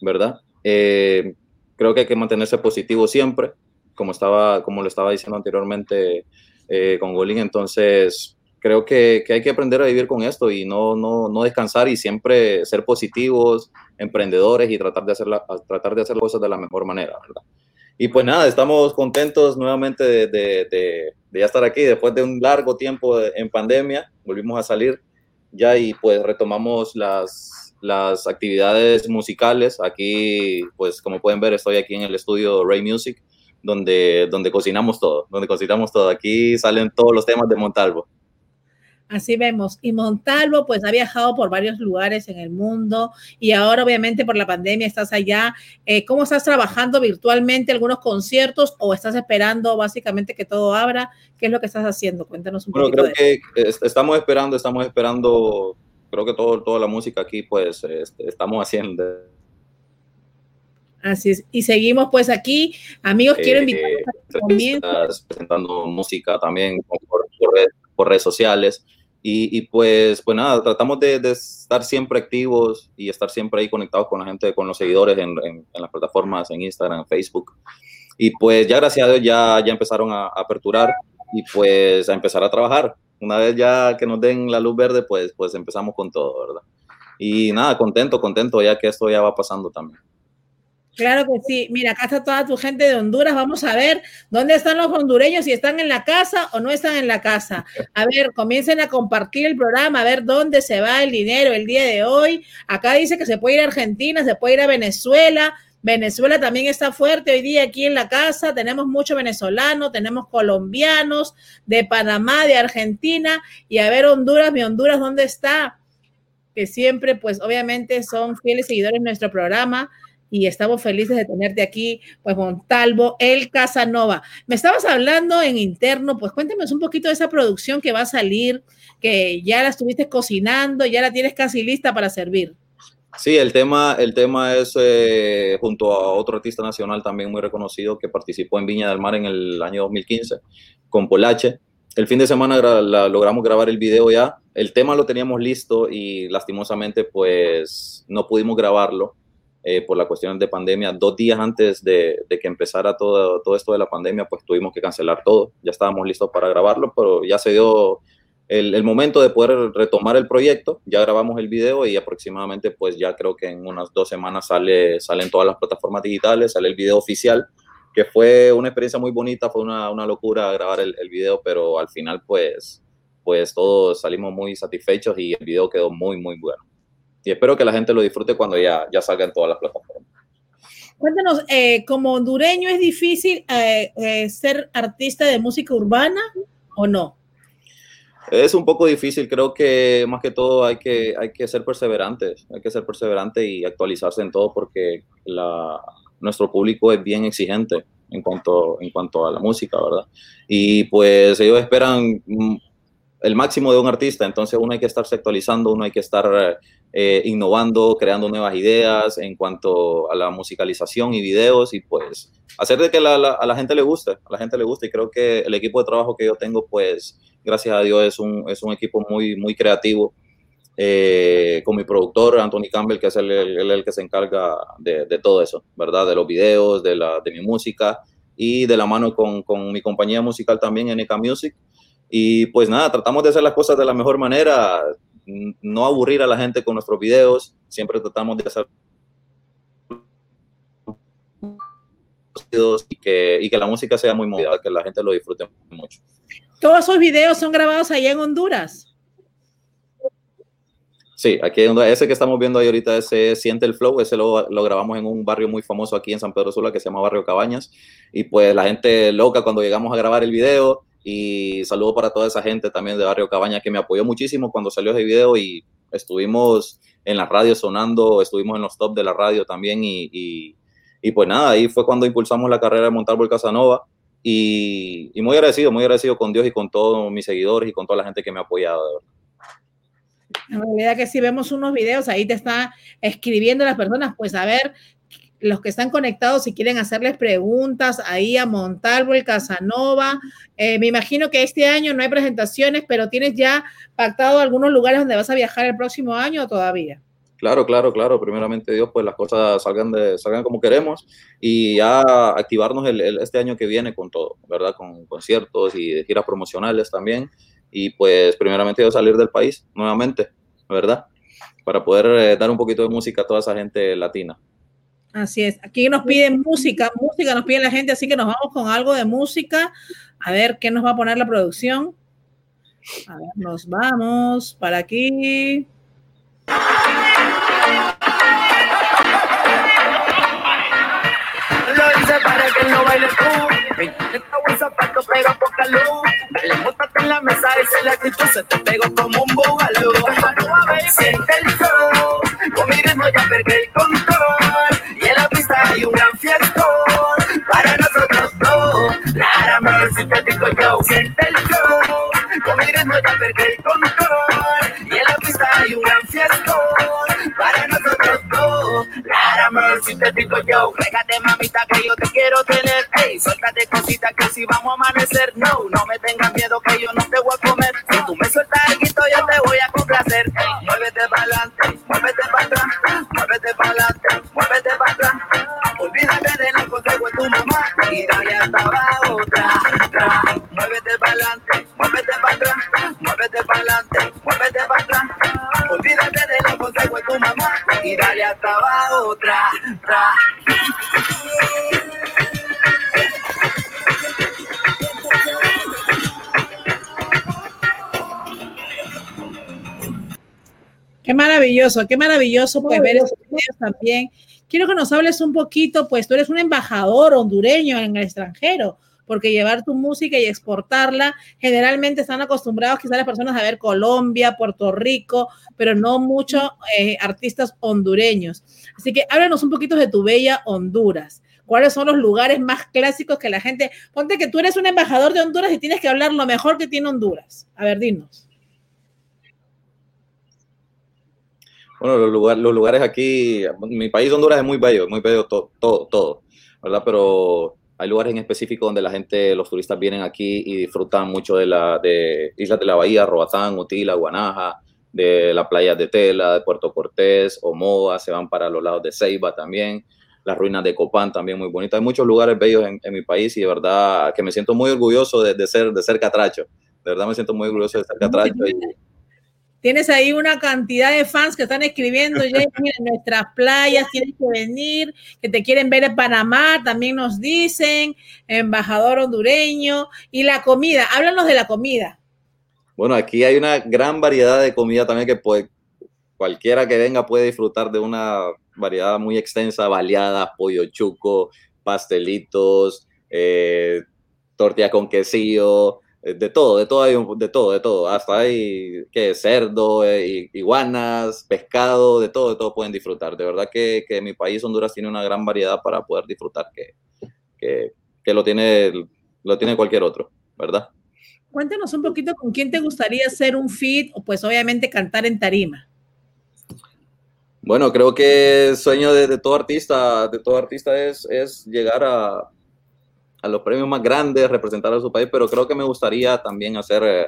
¿verdad? Eh, creo que hay que mantenerse positivo siempre, como, estaba, como lo estaba diciendo anteriormente eh, con Golin, entonces creo que, hay que aprender a vivir con esto y no, no, descansar y siempre ser positivos, emprendedores y tratar de, hacer tratar de hacer cosas de la mejor manera. Y pues nada, estamos contentos nuevamente de, de ya estar aquí después de un largo tiempo en pandemia, volvimos a salir ya y pues retomamos las, las actividades musicales. Aquí, pues como pueden ver, estoy aquí en el estudio Ray Music, donde, donde cocinamos todo, donde cocinamos todo. Aquí salen todos los temas de Montalvo. Así vemos. Y Montalvo, pues ha viajado por varios lugares en el mundo y ahora obviamente por la pandemia estás allá. Eh, ¿Cómo estás trabajando virtualmente algunos conciertos o estás esperando básicamente que todo abra? ¿Qué es lo que estás haciendo? Cuéntanos un bueno, poquito. Creo que estamos esperando, estamos esperando, creo que todo, toda la música aquí pues este, estamos haciendo. Así es. Y seguimos pues aquí. Amigos, quiero Eh, invitarlos a presentando música también por, por, red, por redes sociales. Y, y, pues, pues nada, tratamos de, de, estar siempre activos y estar siempre ahí conectados con la gente, con los seguidores en, en, en, las plataformas, en Instagram, en Facebook. Y pues ya gracias a Dios ya, ya empezaron a, a, aperturar y pues a empezar a trabajar. Una vez ya que nos den la luz verde, pues, pues empezamos con todo, ¿verdad? Y nada, contento, contento ya que esto ya va pasando también. Claro que sí. Mira, acá está toda tu gente de Honduras. Vamos a ver dónde están los hondureños, si están en la casa o no están en la casa. A ver, comiencen a compartir el programa, a ver dónde se va el dinero el día de hoy. Acá dice que se puede ir a Argentina, se puede ir a Venezuela. Venezuela también está fuerte hoy día aquí en la casa. Tenemos muchos venezolanos, tenemos colombianos de Panamá, de Argentina. Y a ver, Honduras, mi Honduras, ¿dónde está? Que siempre, pues obviamente son fieles seguidores de nuestro programa y estamos felices de tenerte aquí, pues Montalvo, el Casanova. Me estabas hablando en interno, pues cuéntanos un poquito de esa producción que va a salir, que ya la estuviste cocinando, ya la tienes casi lista para servir. Sí, el tema, el tema es eh, junto a otro artista nacional también muy reconocido que participó en Viña del Mar en el año 2015 con Polache. El fin de semana logramos grabar el video ya. El tema lo teníamos listo y lastimosamente pues no pudimos grabarlo eh, por la cuestión de pandemia. Dos días antes de, que empezara todo, todo esto de la pandemia, pues tuvimos que cancelar todo. Ya estábamos listos para grabarlo, pero ya se dio el, momento de poder retomar el proyecto. Ya grabamos el video y aproximadamente, pues ya creo que en unas dos semanas sale, salen todas las plataformas digitales, sale el video oficial, que fue una experiencia muy bonita, fue una, una locura grabar el, el, video, pero al final, pues, pues todos salimos muy satisfechos y el video quedó muy, muy bueno y espero que la gente lo disfrute cuando ya, ya salga en todas las plataformas. Cuéntanos, eh, como hondureño, ¿es difícil eh, eh, ser artista de música urbana o no? Es un poco difícil, creo que más que todo hay que, hay que ser perseverantes, hay que ser perseverante y actualizarse en todo porque la, nuestro público es bien exigente en cuanto, en cuanto a la música, ¿verdad? Y pues ellos esperan mm, el máximo de un artista, entonces uno hay que estarse actualizando, uno hay que estar eh, innovando, creando nuevas ideas en cuanto a la musicalización y videos y pues hacer de que a la gente le guste, a la gente le guste y creo que el equipo de trabajo que yo tengo pues gracias a Dios es un, es un equipo muy, muy creativo. Eh, con mi productor Anthony Campbell, que es el, el, que se encarga de, de, todo eso, ¿verdad? De los videos, de, la, de mi música y de la mano con, con mi compañía musical también, NK Music. Y pues nada, tratamos de hacer las cosas de la mejor manera, no aburrir a la gente con nuestros videos, siempre tratamos de hacer y que, y que la música sea muy movida, que la gente lo disfrute mucho. Todos esos videos son grabados allá en Honduras. Sí, aquí ese que estamos viendo ahí ahorita, ese Siente el Flow, ese lo, lo, grabamos en un barrio muy famoso aquí en San Pedro Sula que se llama Barrio Cabañas. Y pues la gente loca cuando llegamos a grabar el video, y saludo para toda esa gente también de Barrio Cabaña que me apoyó muchísimo cuando salió ese video y estuvimos en la radio sonando, estuvimos en los top de la radio también y, y, pues nada, ahí fue cuando impulsamos la carrera de Montalvo el Casanova y, muy agradecido, muy agradecido con Dios y con todos mis seguidores y con toda la gente que me ha apoyado. En realidad que si vemos unos videos, ahí te está escribiendo las personas, pues a ver los que están conectados, si quieren hacerles preguntas ahí a Montalvo, el Casanova. Eh, me imagino que este año no hay presentaciones, pero tienes ya pactado algunos lugares donde vas a viajar el próximo año o todavía. Claro, claro, claro. Primeramente Dios, pues las cosas salgan, de, salgan como queremos y ya activarnos este año que viene con todo, ¿verdad? Con conciertos y giras promocionales también. Y pues primeramente Dios salir del país nuevamente, ¿verdad? Para poder eh, dar un poquito de música a toda esa gente latina. Así es. Aquí nos piden música, música nos pide la gente, así que nos vamos con algo de música. A ver qué nos va a poner la producción. A ver, nos vamos para aquí. Lo hice para que no baile tú. Esta buen zapato pega poca luz. Dale, mótate en la mesa y se la actitud se te pegó como un búhalo. Siente el flow, con mi ritmo ya perdí el control hay un gran fiestón para nosotros dos. Rara sintético yo, siente el show. Con mi ritmo ya perdí el control. Y en la pista hay un gran fiestón para nosotros dos. Rara sintético yo. Régate mamita que yo te quiero tener. Ey, suéltate cosita que si vamos a amanecer. No, no me tengas miedo que yo no te voy a comer. Si tú me sueltas algo, yo te voy a complacer. Ey, muévete para adelante, muévete para atrás, muévete para adelante, muévete para atrás. Déjame del consejo tu mamá y dale hasta abajo. Tra, tra. Muévete para adelante, muévete para atrás, muévete para adelante, muévete para atrás. Olvídate de los consejos tu mamá y dale hasta abajo. Tra, tra. Qué maravilloso, qué maravilloso pues ver esos videos también Quiero que nos hables un poquito, pues tú eres un embajador hondureño en el extranjero, porque llevar tu música y exportarla, generalmente están acostumbrados quizás las personas a ver Colombia, Puerto Rico, pero no muchos eh, artistas hondureños. Así que háblanos un poquito de tu bella Honduras. ¿Cuáles son los lugares más clásicos que la gente... Ponte que tú eres un embajador de Honduras y tienes que hablar lo mejor que tiene Honduras. A ver, dinos. Bueno, los, lugar, los lugares aquí, mi país Honduras es muy bello, muy bello todo, todo, todo, ¿verdad? Pero hay lugares en específico donde la gente, los turistas vienen aquí y disfrutan mucho de la de Islas de la Bahía, Roatán, Utila, Guanaja, de la playa de Tela, de Puerto Cortés, Omoa, se van para los lados de Ceiba también, las ruinas de Copán también muy bonitas. Hay muchos lugares bellos en, en mi país y de verdad que me siento muy orgulloso de, de, ser, de ser catracho. De verdad me siento muy orgulloso de ser catracho. Y, Tienes ahí una cantidad de fans que están escribiendo, ya en nuestras playas tienes que venir, que te quieren ver en Panamá, también nos dicen, embajador hondureño, y la comida, háblanos de la comida. Bueno, aquí hay una gran variedad de comida también que puede, cualquiera que venga puede disfrutar de una variedad muy extensa, baleadas, pollo chuco, pastelitos, eh, tortilla con quesillo, de todo, de todo, hay de todo, de todo. Hasta hay que cerdo, eh, iguanas, pescado, de todo, de todo pueden disfrutar. De verdad que, que mi país, Honduras, tiene una gran variedad para poder disfrutar que, que, que, lo, tiene, lo tiene cualquier otro, ¿verdad? Cuéntanos un poquito con quién te gustaría hacer un feed o pues obviamente cantar en tarima. Bueno, creo que el sueño de, de todo artista, de todo artista es, es llegar a, a los premios más grandes, representar a su país, pero creo que me gustaría también hacer, eh,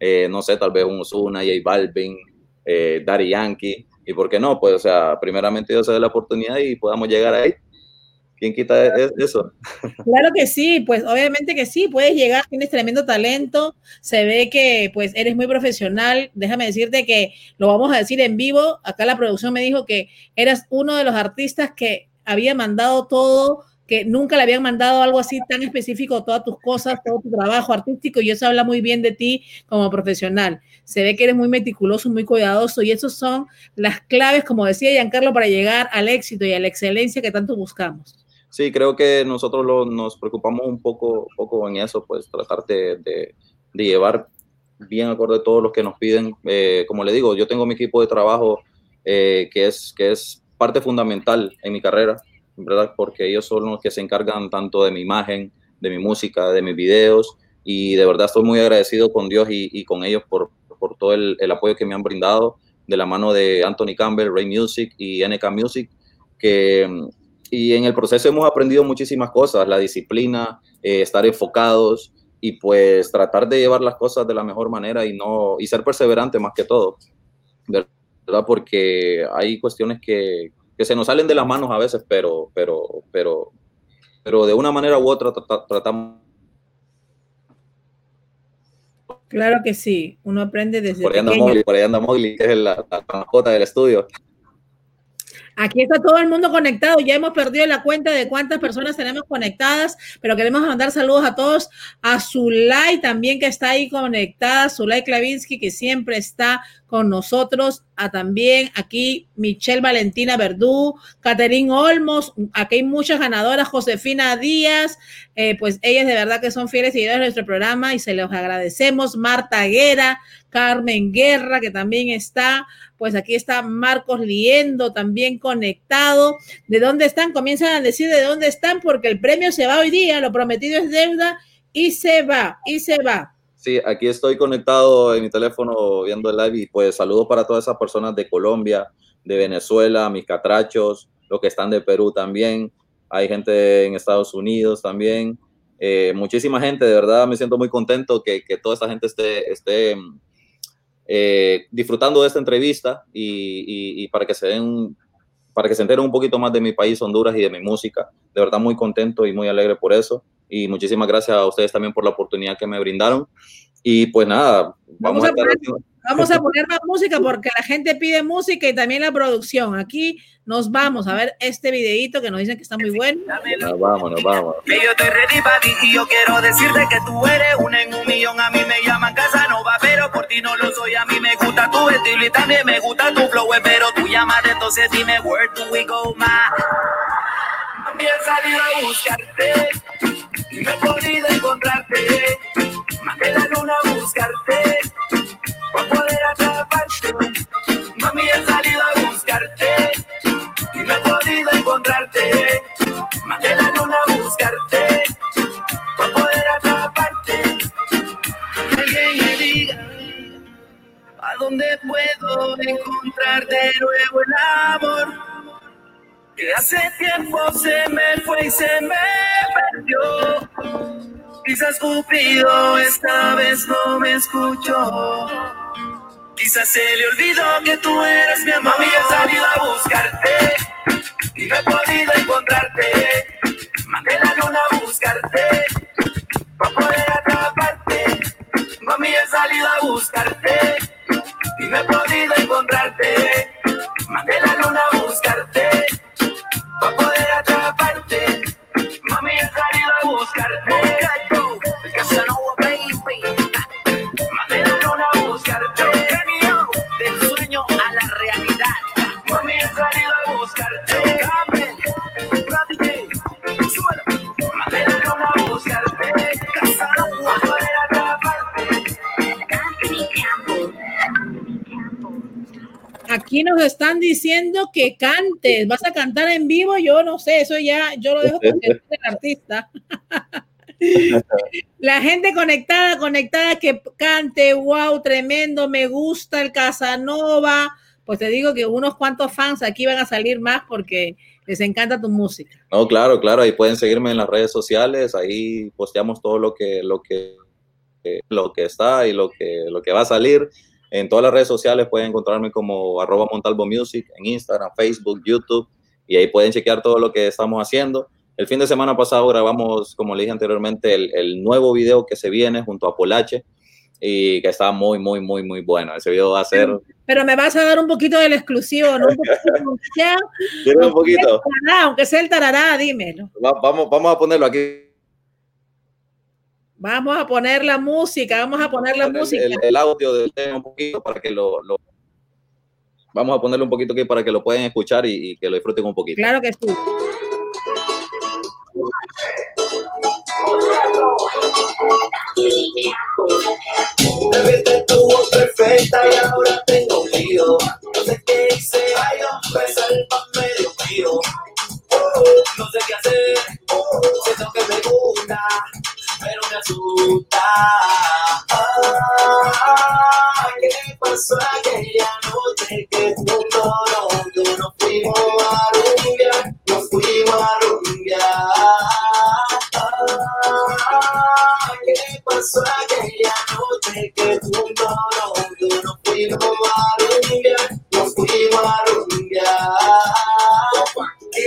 eh, no sé, tal vez un Ozuna, J Balvin, eh, Daddy Yankee, y por qué no, pues, o sea, primeramente yo se dé la oportunidad y podamos llegar ahí. ¿Quién quita eso? Claro que sí, pues obviamente que sí, puedes llegar, tienes tremendo talento, se ve que pues eres muy profesional, déjame decirte que lo vamos a decir en vivo, acá la producción me dijo que eras uno de los artistas que había mandado todo que nunca le habían mandado algo así tan específico, todas tus cosas, todo tu trabajo artístico, y eso habla muy bien de ti como profesional. Se ve que eres muy meticuloso, muy cuidadoso, y esas son las claves, como decía Giancarlo, para llegar al éxito y a la excelencia que tanto buscamos. Sí, creo que nosotros nos preocupamos un poco, poco en eso, pues tratar de, de, de llevar bien acorde a todos los que nos piden. Eh, como le digo, yo tengo mi equipo de trabajo eh, que, es, que es parte fundamental en mi carrera ¿verdad? Porque ellos son los que se encargan tanto de mi imagen, de mi música, de mis videos y de verdad estoy muy agradecido con Dios y, y con ellos por, por todo el, el, apoyo que me han brindado de la mano de Anthony Campbell, Ray Music y NK Music, que y en el proceso hemos aprendido muchísimas cosas, la disciplina, eh, estar enfocados y pues tratar de llevar las cosas de la mejor manera y no y ser perseverante más que todo, ¿verdad? Porque hay cuestiones que, que se nos salen de las manos a veces, pero, pero, pero, pero de una manera u otra tratamos. Claro que sí, uno aprende desde por ahí anda Mowgli, por ahí anda Mowgli, que es la, la mascota del estudio. Aquí está todo el mundo conectado. Ya hemos perdido la cuenta de cuántas personas tenemos conectadas, pero queremos mandar saludos a todos. A Zulay también que está ahí conectada. Zulay Klavinsky que siempre está con nosotros. A también aquí Michelle Valentina Verdú, Caterín Olmos. Aquí hay muchas ganadoras. Josefina Díaz. Eh, pues ellas de verdad que son fieles seguidores de nuestro programa y se los agradecemos. Marta Guerra, Carmen Guerra que también está pues aquí está Marcos Liendo también conectado. ¿De dónde están? Comienzan a decir de dónde están porque el premio se va hoy día, lo prometido es deuda y se va, y se va. Sí, aquí estoy conectado en mi teléfono viendo el live y pues saludo para todas esas personas de Colombia, de Venezuela, mis catrachos, los que están de Perú también. Hay gente en Estados Unidos también. Eh, muchísima gente, de verdad me siento muy contento que, que toda esta gente esté, esté eh, disfrutando de esta entrevista y, y, y, para que se den para que se enteren un poquito más de mi país, Honduras, y de mi música. De verdad muy contento y muy alegre por eso. Y muchísimas gracias a ustedes también por la oportunidad que me brindaron. Y pues nada, vamos, vamos a, estar, Vamos a poner más música porque la gente pide música y también la producción. Aquí nos vamos a ver este videito que nos dicen que está muy bueno. Nos vamos, nos vamos. Que yo estoy ready para ti y yo quiero decirte que tú eres una en un millón. A mí me llaman Casanova, pero por ti no lo soy. A mí me gusta tu estilo y también me gusta tu flow, pero tú llamas entonces dime where do we go, ma. Mami, he salido a buscarte y no he podido encontrarte. Mandé la luna a buscarte. Mami, he salido a buscarte y no he podido encontrarte. Mandé la luna a buscarte para poder atraparte. Que alguien me diga a dónde puedo encontrar de nuevo el amor. Que hace tiempo se me fue y se me perdió. Quizás Cupido esta vez no me escuchó. Quizás se le olvidó que tú eres mi amor. Mami, he salido a buscarte y no he podido encontrarte. Mandé la luna a buscarte para poder atraparte. Mami, he salido a buscarte y no he podido encontrarte. Mandé la luna a buscarte Aquí nos están diciendo que cantes. ¿Vas a cantar en vivo? Yo no sé, eso ya yo lo dejo con el artista. La gente conectada, conectada, que cante, wow, tremendo, me gusta el Casanova. Pues te digo que unos cuantos fans aquí van a salir más porque les encanta tu música. No, claro, claro, ahí pueden seguirme en las redes sociales, ahí posteamos todo lo que, lo que, eh, lo que está y lo que, lo que va a salir. En todas las redes sociales pueden encontrarme como arroba Montalvo Music, en Instagram, Facebook, YouTube, y ahí pueden chequear todo lo que estamos haciendo. El fin de semana pasado grabamos, como le dije anteriormente, el, el nuevo video que se viene junto a Polache y que está muy, muy, muy, muy bueno. Ese video va a ser... Pero me vas a dar un poquito del exclusivo, ¿no? Un poquito, aunque sea- ¿Quieres un poquito? aunque sea el tarará, Aunque sea el tarará, dímelo. Va- vamos, vamos a ponerlo aquí. Vamos a poner la música, vamos a poner la el, música. el- el audio del tema un poquito para que lo, lo- Vamos a ponerlo un poquito aquí para que lo puedan escuchar y, y que lo disfruten un poquito. Claro que sí. Me viste estuvo perfecta y ahora tengo un lío. No sé qué hice, ay, hombre, salva medio mío. No sé qué hacer, siento que me gusta, pero me asusta. Ah, ¿Qué pasó aquella noche que juntos nosotros nos fuimos a rumbear? Nos fuimos a rumbear. Ah, ¿Qué pasó aquella noche que juntos nosotros nos fuimos a rumbear? Nos fuimos a rumbear. ¡Qué!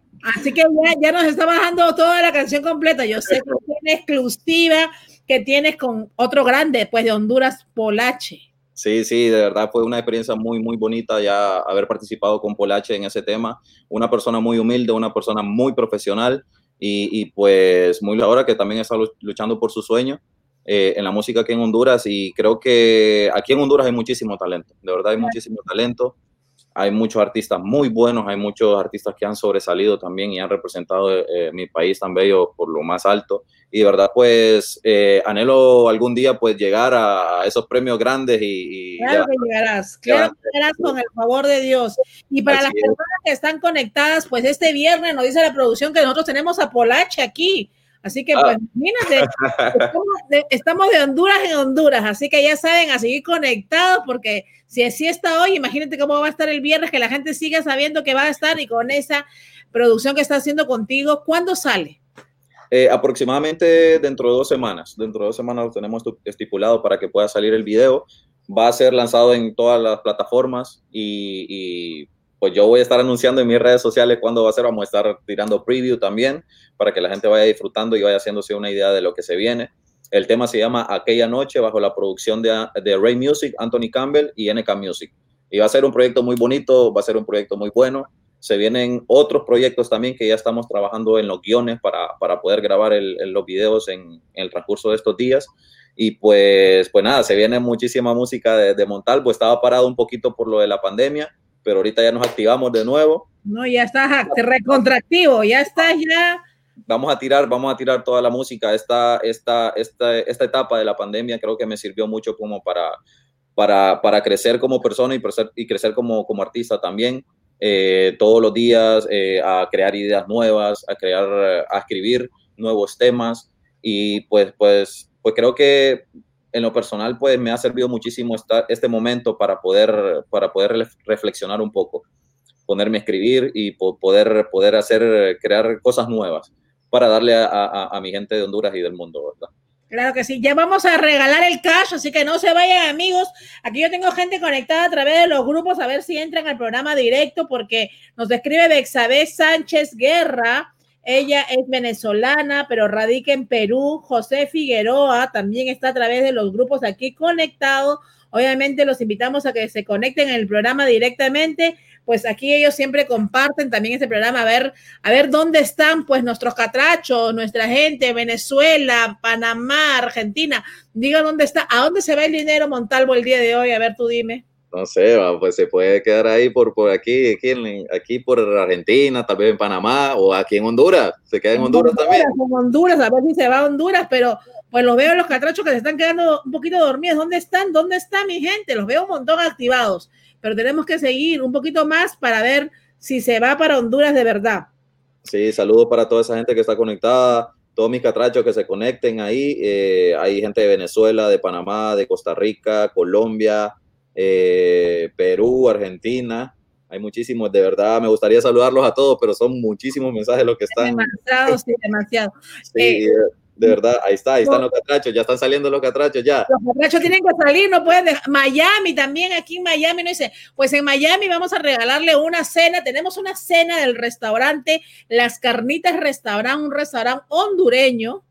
Así que ya, ya nos está bajando toda la canción completa. Yo sé que es una exclusiva que tienes con otro grande, pues de Honduras, Polache. Sí, sí, de verdad fue una experiencia muy, muy bonita ya haber participado con Polache en ese tema. Una persona muy humilde, una persona muy profesional y, y pues muy ahora que también está lu- luchando por su sueño eh, en la música aquí en Honduras y creo que aquí en Honduras hay muchísimo talento, de verdad hay muchísimo talento. Hay muchos artistas muy buenos, hay muchos artistas que han sobresalido también y han representado eh, mi país tan bello por lo más alto. Y de verdad, pues, eh, anhelo algún día, pues, llegar a esos premios grandes y... y Claro ya- que llegarás, claro que llegarás con el favor de Dios. Y para Así las es. personas que están conectadas, pues este viernes nos dice la producción que nosotros tenemos a Polache aquí. Así que, Ah. pues, imagínate, estamos de, estamos de Honduras en Honduras, así que ya saben, a seguir conectados, porque si así está hoy, imagínate cómo va a estar el viernes, que la gente siga sabiendo que va a estar y con esa producción que está haciendo contigo, ¿cuándo sale? Eh, aproximadamente dentro de dos semanas. Dentro de dos semanas lo tenemos estipulado para que pueda salir el video. Va a ser lanzado en todas las plataformas y, y, pues yo voy a estar anunciando en mis redes sociales cuándo va a ser. Vamos a estar tirando preview también para que la gente vaya disfrutando y vaya haciéndose una idea de lo que se viene. El tema se llama Aquella Noche bajo la producción de, de Ray Music, Anthony Campbell y NK Music. Y va a ser un proyecto muy bonito, va a ser un proyecto muy bueno. Se vienen otros proyectos también que ya estamos trabajando en los guiones para, para poder grabar los videos en, el transcurso de estos días. Y pues, pues nada, se viene muchísima música de, de Montal, pues estaba parado un poquito por lo de la pandemia, pero ahorita ya nos activamos de nuevo. No, ya estás recontractivo, ya estás ya vamos a tirar, vamos a tirar toda la música. Esta, esta, esta, esta etapa de la pandemia creo que me sirvió mucho como para, para, para crecer como persona y crecer, y crecer como, como artista también. Eh, todos los días eh, a crear ideas nuevas, a crear, a escribir nuevos temas y pues, pues, pues creo que en lo personal pues me ha servido muchísimo esta, este momento para poder, para poder reflexionar un poco, ponerme a escribir y poder, poder hacer, crear cosas nuevas para darle a, mi gente de Honduras y del mundo, ¿verdad? Claro que sí, ya vamos a regalar el cash, así que no se vayan amigos. Aquí yo tengo gente conectada a través de los grupos, a ver si entran al programa directo, porque nos describe Bexabé Sánchez Guerra. Ella es venezolana, pero radica en Perú. José Figueroa también está a través de los grupos aquí conectado. Obviamente los invitamos a que se conecten en el programa directamente pues aquí ellos siempre comparten también este programa, a ver, a ver dónde están pues nuestros catrachos, nuestra gente, Venezuela, Panamá, Argentina, diga dónde está, a dónde se va el dinero Montalvo el día de hoy, a ver tú dime. No sé, pues se puede quedar ahí por, por aquí, aquí, en, aquí por Argentina, tal vez en Panamá o aquí en Honduras, se queda en Honduras, Honduras también. En Honduras, a ver si se va a Honduras, pero pues los veo los catrachos que se están quedando un poquito dormidos. ¿Dónde están? ¿Dónde está mi gente? Los veo un montón activados pero tenemos que seguir un poquito más para ver si se va para Honduras de verdad. Sí, saludos para toda esa gente que está conectada, todos mis catrachos que se conecten ahí. Eh, hay gente de Venezuela, de Panamá, de Costa Rica, Colombia, eh, Perú, Argentina. Hay muchísimos, de verdad, me gustaría saludarlos a todos, pero son muchísimos mensajes los que están. Demasiado, sí, demasiado. Sí, eh, de verdad, ahí está, ahí están los catrachos, ya están saliendo los catrachos, ya. Los catrachos tienen que salir, no pueden dejar. Miami también, aquí en Miami, no dice, pues en Miami vamos a regalarle una cena, tenemos una cena del restaurante Las Carnitas Restaurant, un restaurante hondureño,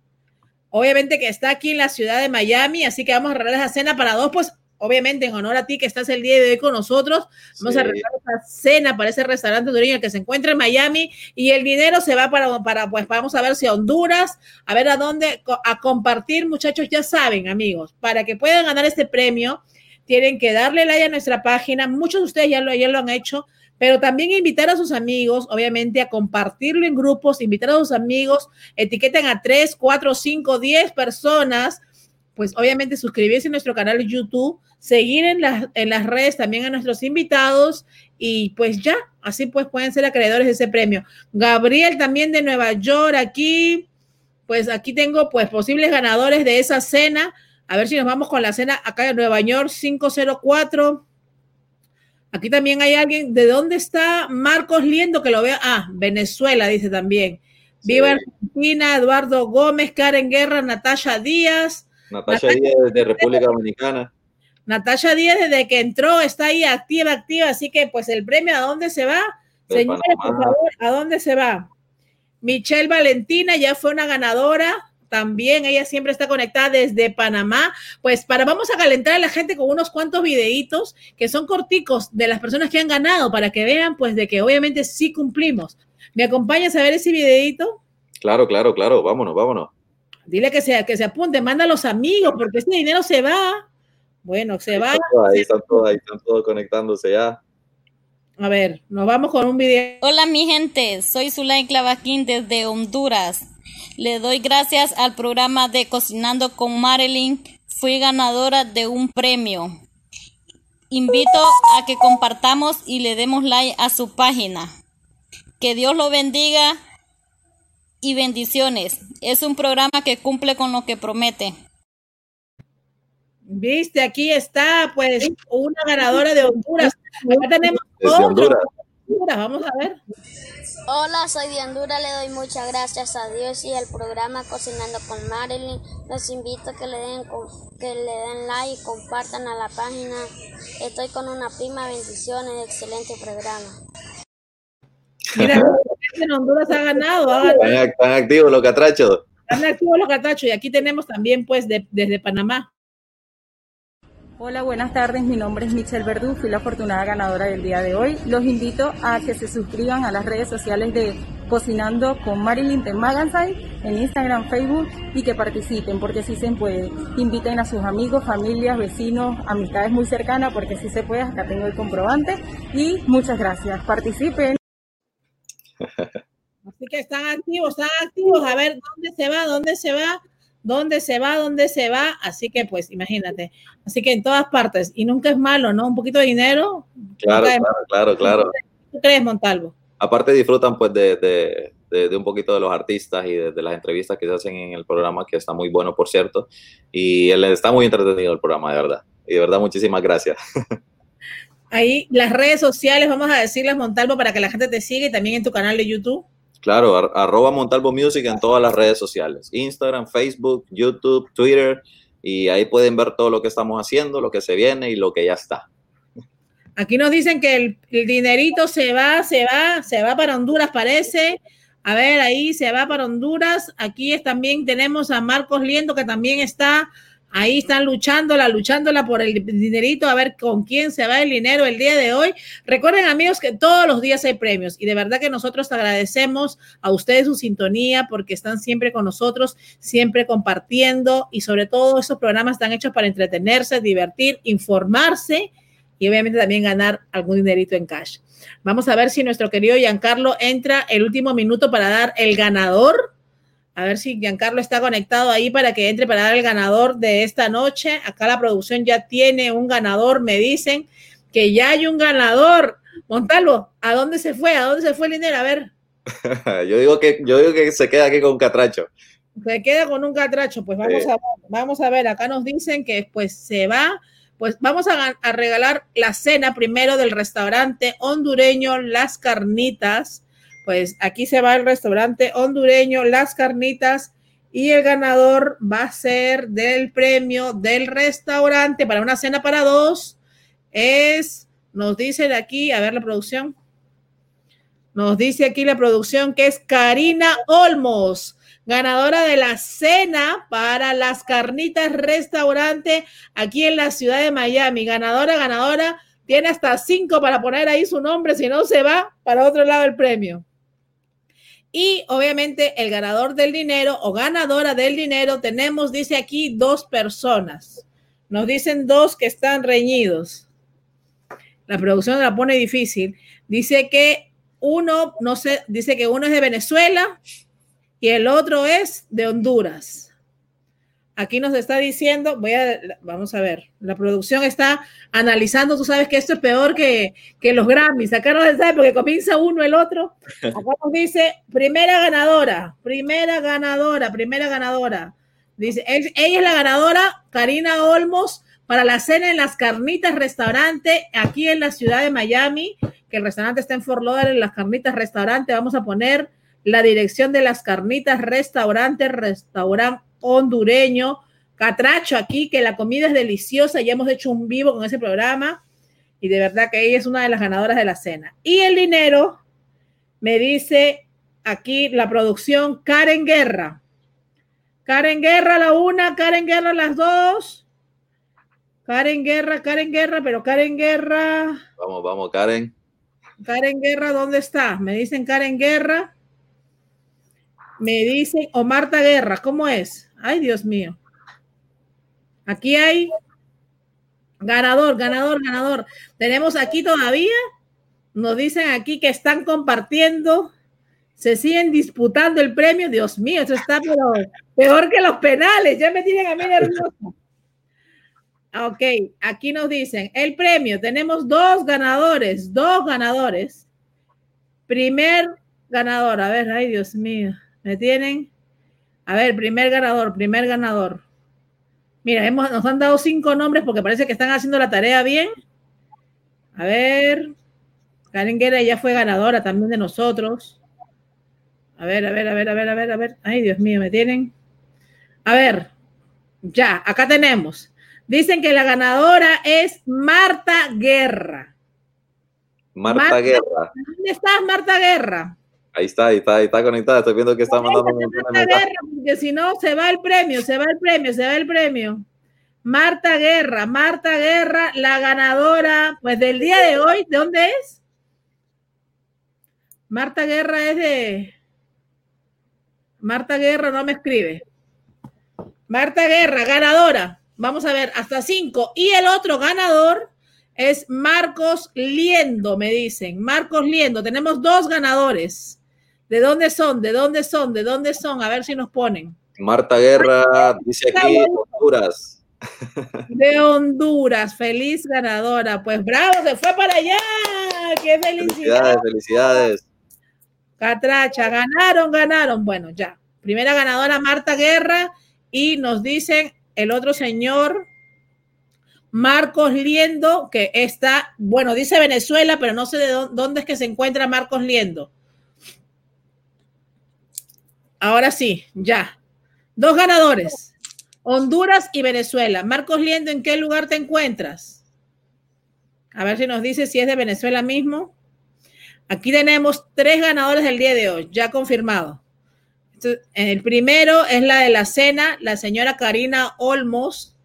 obviamente que está aquí en la ciudad de Miami, así que vamos a regalar esa cena para dos, pues obviamente en honor a ti que estás el día de hoy con nosotros, vamos sí. a regalar esta cena para ese restaurante hondureño que se encuentra en Miami y el dinero se va para, para, pues vamos a ver si a Honduras, a ver a dónde, a compartir, muchachos, ya saben, amigos, para que puedan ganar este premio, tienen que darle like a nuestra página, muchos de ustedes ya lo, ya lo han hecho, pero también invitar a sus amigos, obviamente, a compartirlo en grupos, invitar a sus amigos, etiqueten a 3, 4, 5, 10 personas, pues obviamente suscribirse a nuestro canal de YouTube, seguir en las, en las redes también a nuestros invitados y pues ya, así pues pueden ser acreedores de ese premio. Gabriel también de Nueva York, aquí, pues aquí tengo pues posibles ganadores de esa cena. A ver si nos vamos con la cena acá de Nueva York 504. Aquí también hay alguien, ¿de dónde está Marcos Liendo? Que lo vea, ah, Venezuela, dice también. Viva sí. Argentina, Eduardo Gómez, Karen Guerra, Natasha Díaz. Natasha Díaz de República Dominicana. Natasha Díaz desde que entró está ahí activa, activa, así que pues el premio a dónde se va, de señores, Panamá. por favor, a dónde se va. Michelle Valentina ya fue una ganadora, también ella siempre está conectada desde Panamá. Pues para vamos a calentar a la gente con unos cuantos videitos que son corticos de las personas que han ganado para que vean pues de que obviamente sí cumplimos. ¿Me acompañas a ver ese videito? Claro, claro, claro, vámonos, vámonos. Dile que se, que se apunte, manda a los amigos porque ese dinero se va. Bueno, se ahí va. Están todos, ahí están todos, ahí están todos conectándose ya. A ver, nos vamos con un video. Hola mi gente, soy Zulay Clavaquín desde Honduras. Le doy gracias al programa de Cocinando con Marilyn. Fui ganadora de un premio. Invito a que compartamos y le demos like a su página. Que Dios lo bendiga y bendiciones. Es un programa que cumple con lo que promete. Viste, aquí está, pues, una ganadora de Honduras. Acá tenemos. Honduras. Vamos a ver. Hola, soy de Honduras. Le doy muchas gracias a Dios y al programa Cocinando con Marilyn. Los invito a que le den, que le den like y compartan a la página. Estoy con una prima. Bendiciones. Excelente programa. Mira, en Honduras ha ganado. Ha ganado. Están, están activos los catrachos. Están activos los catachos y aquí tenemos también, pues, desde Panamá. Hola, buenas tardes. Mi nombre es Michelle Verdú, fui la afortunada ganadora del día de hoy. Los invito a que se suscriban a las redes sociales de Cocinando con Marilyn de Magazine en Instagram, Facebook y que participen porque sí se puede. Inviten a sus amigos, familias, vecinos, amistades muy cercanas porque sí se puede. Acá tengo el comprobante y muchas gracias. Participen. Así que están activos, están activos. A ver dónde se va, dónde se va, dónde se va, dónde se va. Así que, pues, imagínate. Así que en todas partes. Y nunca es malo, ¿no? Un poquito de dinero. Claro, claro, claro, claro. ¿Tú crees, Montalvo? Aparte disfrutan, pues, de, de, un poquito de los artistas y de, las entrevistas que se hacen en el programa, que está muy bueno, por cierto. Y está muy entretenido el programa, de verdad. Y de verdad, muchísimas gracias. Ahí, las redes sociales, vamos a decirles, Montalvo, para que la gente te siga y también en tu canal de YouTube. Claro, arroba Montalvo Music en todas las redes sociales, Instagram, Facebook, YouTube, Twitter, y ahí pueden ver todo lo que estamos haciendo, lo que se viene y lo que ya está. Aquí nos dicen que el, el dinerito se va, se va, se va para Honduras, parece. A ver, ahí se va para Honduras. Aquí también tenemos a Marcos Liendo, que también está Ahí están luchándola, luchándola por el dinerito, a ver con quién se va el dinero el día de hoy. Recuerden, amigos, que todos los días hay premios y de verdad que nosotros agradecemos a ustedes su sintonía porque están siempre con nosotros, siempre compartiendo y sobre todo esos programas están hechos para entretenerse, divertir, informarse y obviamente también ganar algún dinerito en cash. Vamos a ver si nuestro querido Giancarlo entra el último minuto para dar el ganador a ver si Giancarlo está conectado ahí para que entre para dar el ganador de esta noche. Acá la producción ya tiene un ganador, me dicen que ya hay un ganador. Montalvo, ¿a dónde se fue? ¿A dónde se fue el dinero? A ver. yo, digo que, yo digo que se queda aquí con un catracho. Se queda con un catracho. Pues vamos, a, ver, vamos a ver. Acá nos dicen que pues se va. Pues vamos a, a regalar la cena primero del restaurante hondureño Las Carnitas pues aquí se va el restaurante hondureño Las Carnitas y el ganador va a ser del premio del restaurante para una cena para dos. Es, nos dice de aquí, a ver la producción. Nos dice aquí la producción que es Karina Olmos, ganadora de la cena para las carnitas restaurante aquí en la ciudad de Miami. Ganadora, ganadora, tiene hasta cinco para poner ahí su nombre, si no se va para otro lado del premio. Y obviamente el ganador del dinero o ganadora del dinero, tenemos, dice aquí, dos personas. Nos dicen dos que están reñidos. La producción la pone difícil. Dice que uno, no sé, dice que uno es de Venezuela y el otro es de Honduras. Aquí nos está diciendo, voy a, vamos a ver, la producción está analizando, tú sabes que esto es peor que, que los Grammys, acá no se sabe porque comienza uno el otro. Acá nos dice, primera ganadora, primera ganadora, primera ganadora. Dice, ella es la ganadora, Karina Olmos, para la cena en las carnitas restaurante aquí en la ciudad de Miami, que el restaurante está en Fort Lauderdale, en las carnitas restaurante, vamos a poner la dirección de las carnitas restaurante, restaurante hondureño, catracho aquí, que la comida es deliciosa, ya hemos hecho un vivo con ese programa y de verdad que ella es una de las ganadoras de la cena. Y el dinero, me dice aquí la producción Karen Guerra. Karen Guerra la una, Karen Guerra las dos. Karen Guerra, Karen Guerra, pero Karen Guerra. Vamos, vamos, Karen. Karen Guerra, ¿dónde está? Me dicen Karen Guerra. Me dicen, o Marta Guerra, ¿cómo es? Ay, Dios mío. Aquí hay ganador, ganador, ganador. Tenemos aquí todavía, nos dicen aquí que están compartiendo, se siguen disputando el premio. Dios mío, eso está peor que los penales. Ya me tienen a mí nervioso. Ok, aquí nos dicen el premio. Tenemos dos ganadores, dos ganadores. Primer ganador, a ver, ay Dios mío. ¿Me tienen? A ver, primer ganador, primer ganador. Mira, hemos, nos han dado cinco nombres porque parece que están haciendo la tarea bien. A ver, Karen Guerra ya fue ganadora también de nosotros. A ver, a ver, a ver, a ver, a ver, a ver. Ay, Dios mío, me tienen. A ver, ya, acá tenemos. Dicen que la ganadora es Marta Guerra. Marta, Guerra. ¿Dónde estás, Marta Guerra? Ahí está, ahí está, ahí está conectada. Estoy viendo que está mandando un de Guerra, porque si no, se va el premio, se va el premio, se va el premio. Marta Guerra, Marta Guerra, la ganadora, pues del día de hoy, ¿de dónde es? Marta Guerra es de. Marta Guerra no me escribe. Marta Guerra, ganadora. Vamos a ver, hasta cinco. Y el otro ganador es Marcos Liendo, me dicen. Marcos Liendo, tenemos dos ganadores. ¿De dónde son? ¿De dónde son? ¿De dónde son? A ver si nos ponen. Marta Guerra dice aquí Honduras. De Honduras, feliz ganadora. Pues bravo, se fue para allá. Qué felicidad. Felicidades, felicidades. Catracha, ganaron, ganaron. Bueno, ya. Primera ganadora Marta Guerra y nos dicen el otro señor Marcos Liendo, que está, bueno, dice Venezuela, pero no sé de dónde es que se encuentra Marcos Liendo. Ahora sí, ya. Dos ganadores. Honduras y Venezuela. Marcos Liendo, ¿en qué lugar te encuentras? A ver si nos dice si es de Venezuela mismo. Aquí tenemos tres ganadores del día de hoy, ya confirmado. El primero es la de la cena, la señora Karina Olmos,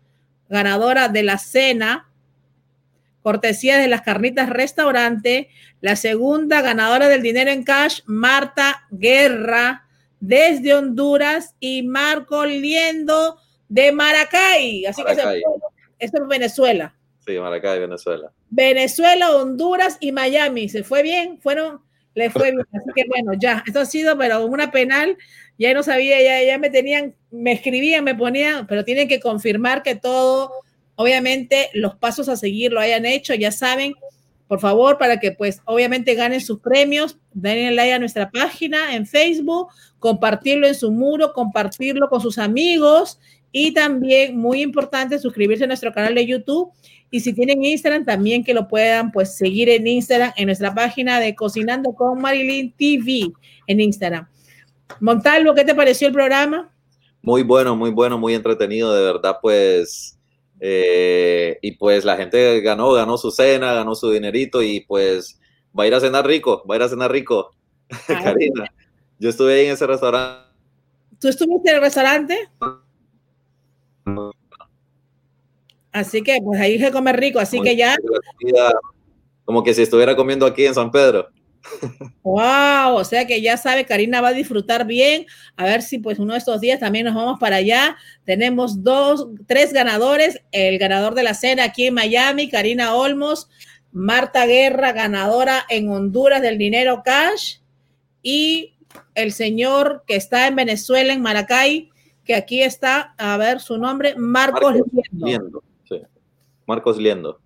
ganadora de la cena, cortesía de las carnitas restaurante. La segunda ganadora del dinero en cash, Marta Guerra, desde Honduras, y Marco Liendo de Maracay. Así que esto es Venezuela. Sí, Maracay, Venezuela. Venezuela, Honduras y Miami. Se fue bien, fueron, le fue bien. Así que bueno, ya, esto ha sido, pero una penal, ya no sabía, ya, ya me tenían, me escribían, me ponían, pero tienen que confirmar que todo, obviamente, los pasos a seguir lo hayan hecho, ya saben, por favor, para que pues obviamente ganen sus premios, denle like a nuestra página en Facebook, compartirlo en su muro, compartirlo con sus amigos y también, muy importante, suscribirse a nuestro canal de YouTube y si tienen Instagram, también que lo puedan pues seguir en Instagram, en nuestra página de Cocinando con Marilyn TV en Instagram. Montalvo, ¿qué te pareció el programa? Muy bueno, muy bueno, muy entretenido, de verdad, pues. Eh, y pues la gente ganó, ganó su cena, ganó su dinerito y pues va a ir a cenar rico, va a ir a cenar rico. Karina, yo estuve ahí en ese restaurante. ¿Tú estuviste en el restaurante? Así que pues ahí se come rico, así que ya. Como que si estuviera comiendo aquí en San Pedro. Wow, o sea que ya sabe, Karina va a disfrutar bien. A ver si pues uno de estos días también nos vamos para allá. Tenemos dos, tres ganadores. El ganador de la cena aquí en Miami, Karina Olmos, Marta Guerra, ganadora en Honduras del dinero cash. Y el señor que está en Venezuela, en Maracay, que aquí está, a ver su nombre, Marcos, Liendo. Marcos Liendo.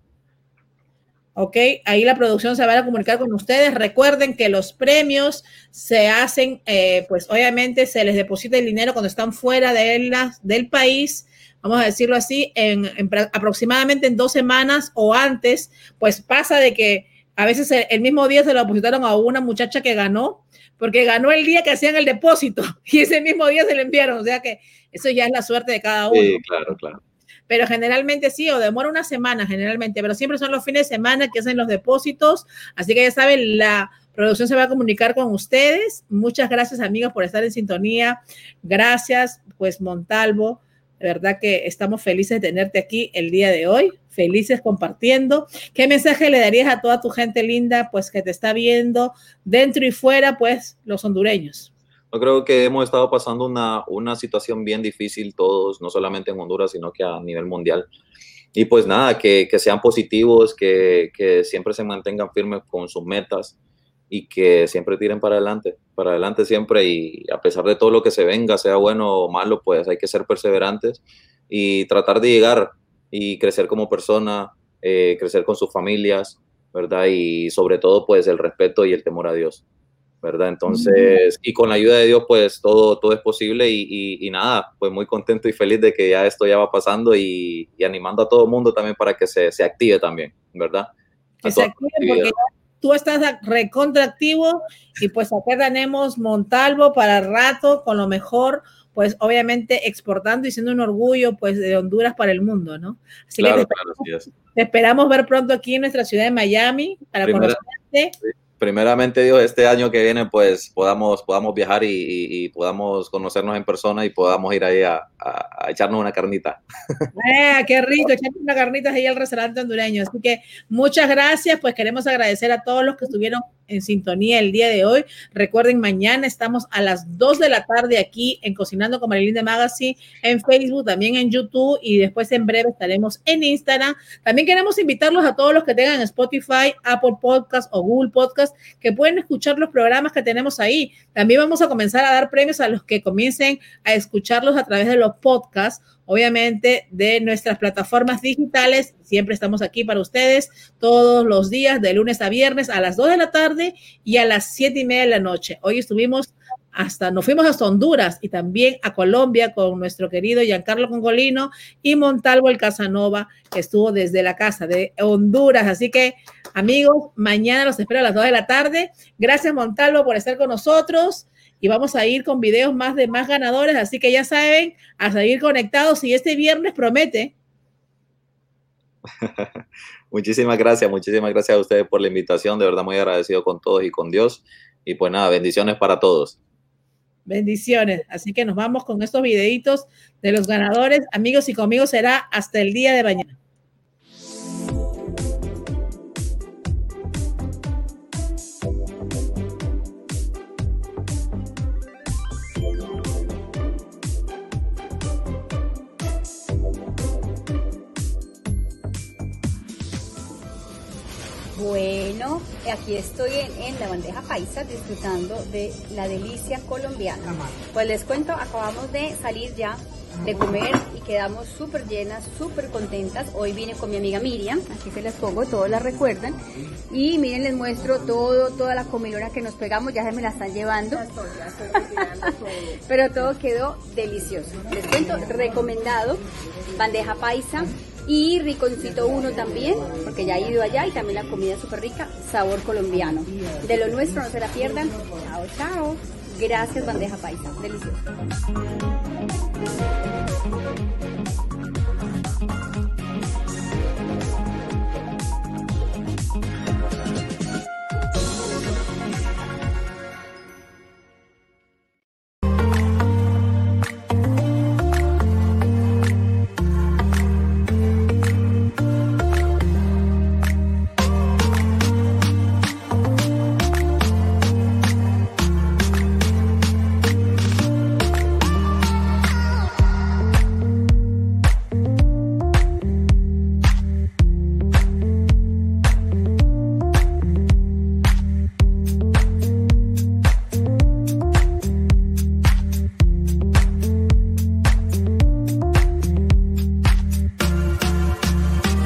Ok, ahí la producción se va a comunicar con ustedes. Recuerden que los premios se hacen, eh, pues obviamente se les deposita el dinero cuando están fuera de del país, vamos a decirlo así, en, aproximadamente en dos semanas o antes, pues pasa de que a veces el, mismo día se lo depositaron a una muchacha que ganó, porque ganó el día que hacían el depósito y ese mismo día se le enviaron, o sea que eso ya es la suerte de cada uno. Sí, claro, claro pero generalmente sí, o demora una semana generalmente, pero siempre son los fines de semana que hacen los depósitos, así que ya saben, la producción se va a comunicar con ustedes. Muchas gracias amigos por estar en sintonía. Gracias, pues Montalvo. De verdad que estamos felices de tenerte aquí el día de hoy, felices compartiendo. ¿Qué mensaje le darías a toda tu gente linda, pues que te está viendo dentro y fuera, pues los hondureños? Yo creo que hemos estado pasando una, una situación bien difícil todos, no solamente en Honduras, sino que a nivel mundial. Y pues nada, que, que sean positivos, que, que, siempre se mantengan firmes con sus metas y que siempre tiren para adelante, para adelante siempre y a pesar de todo lo que se venga, sea bueno o malo, pues hay que ser perseverantes y tratar de llegar y crecer como persona, eh, crecer con sus familias, ¿verdad? Y sobre todo pues el respeto y el temor a Dios. ¿Verdad? Entonces, y con la ayuda de Dios, pues todo, todo es posible y, y, nada, pues muy contento y feliz de que ya esto ya va pasando y, y animando a todo el mundo también para que se, se active también, ¿verdad? Que se active porque tú estás recontractivo y pues acá tenemos Montalvo para rato con lo mejor, pues obviamente exportando y siendo un orgullo pues de Honduras para el mundo, ¿no? Así claro, que te, claro, esperamos ver pronto aquí en nuestra ciudad de Miami para conocerte. Primeramente Dios, este año que viene pues podamos, podamos viajar y, podamos conocernos en persona y podamos ir ahí a, echarnos una carnita. Eh, qué rico, echarnos una carnita ahí al restaurante hondureño. Así que muchas gracias, pues queremos agradecer a todos los que estuvieron en sintonía el día de hoy. Recuerden, mañana estamos a las 2 de la tarde aquí en Cocinando con Marilyn de Magazine, en Facebook, también en YouTube y después en breve estaremos en Instagram. También queremos invitarlos a todos los que tengan Spotify, Apple Podcast o Google Podcast que pueden escuchar los programas que tenemos ahí. También vamos a comenzar a dar premios a los que comiencen a escucharlos a través de los podcasts obviamente de nuestras plataformas digitales. Siempre estamos aquí para ustedes todos los días, de lunes a viernes, a las 2 de la tarde y a las 7 y media de la noche. Hoy estuvimos hasta, nos fuimos hasta Honduras y también a Colombia con nuestro querido Giancarlo Congolino y Montalvo el Casanova, que estuvo desde la casa de Honduras. Así que, amigos, mañana los espero a las 2 de la tarde. Gracias, Montalvo, por estar con nosotros y vamos a ir con videos más de más ganadores, así que ya saben, a seguir conectados y este viernes promete. muchísimas gracias, muchísimas gracias a ustedes por la invitación, de verdad muy agradecido con todos y con Dios y pues nada, bendiciones para todos. Bendiciones. Así que nos vamos con estos videitos de los ganadores. Amigos y conmigo será hasta el día de mañana. Bueno, aquí estoy en, la bandeja paisa disfrutando de la delicia colombiana. Pues les cuento, acabamos de salir ya de comer y quedamos súper llenas, súper contentas. Hoy vine con mi amiga Miriam, aquí se les pongo, todos la recuerdan. Y miren, les muestro todo, toda la comilona que nos pegamos, ya se me la están llevando. Pero todo quedó delicioso. Les cuento, recomendado, bandeja paisa, y Riconcito 1 también, porque ya he ido allá y también la comida es súper rica, sabor colombiano. De lo nuestro no se la pierdan. Chao, chao. Gracias, bandeja paisa. Delicioso.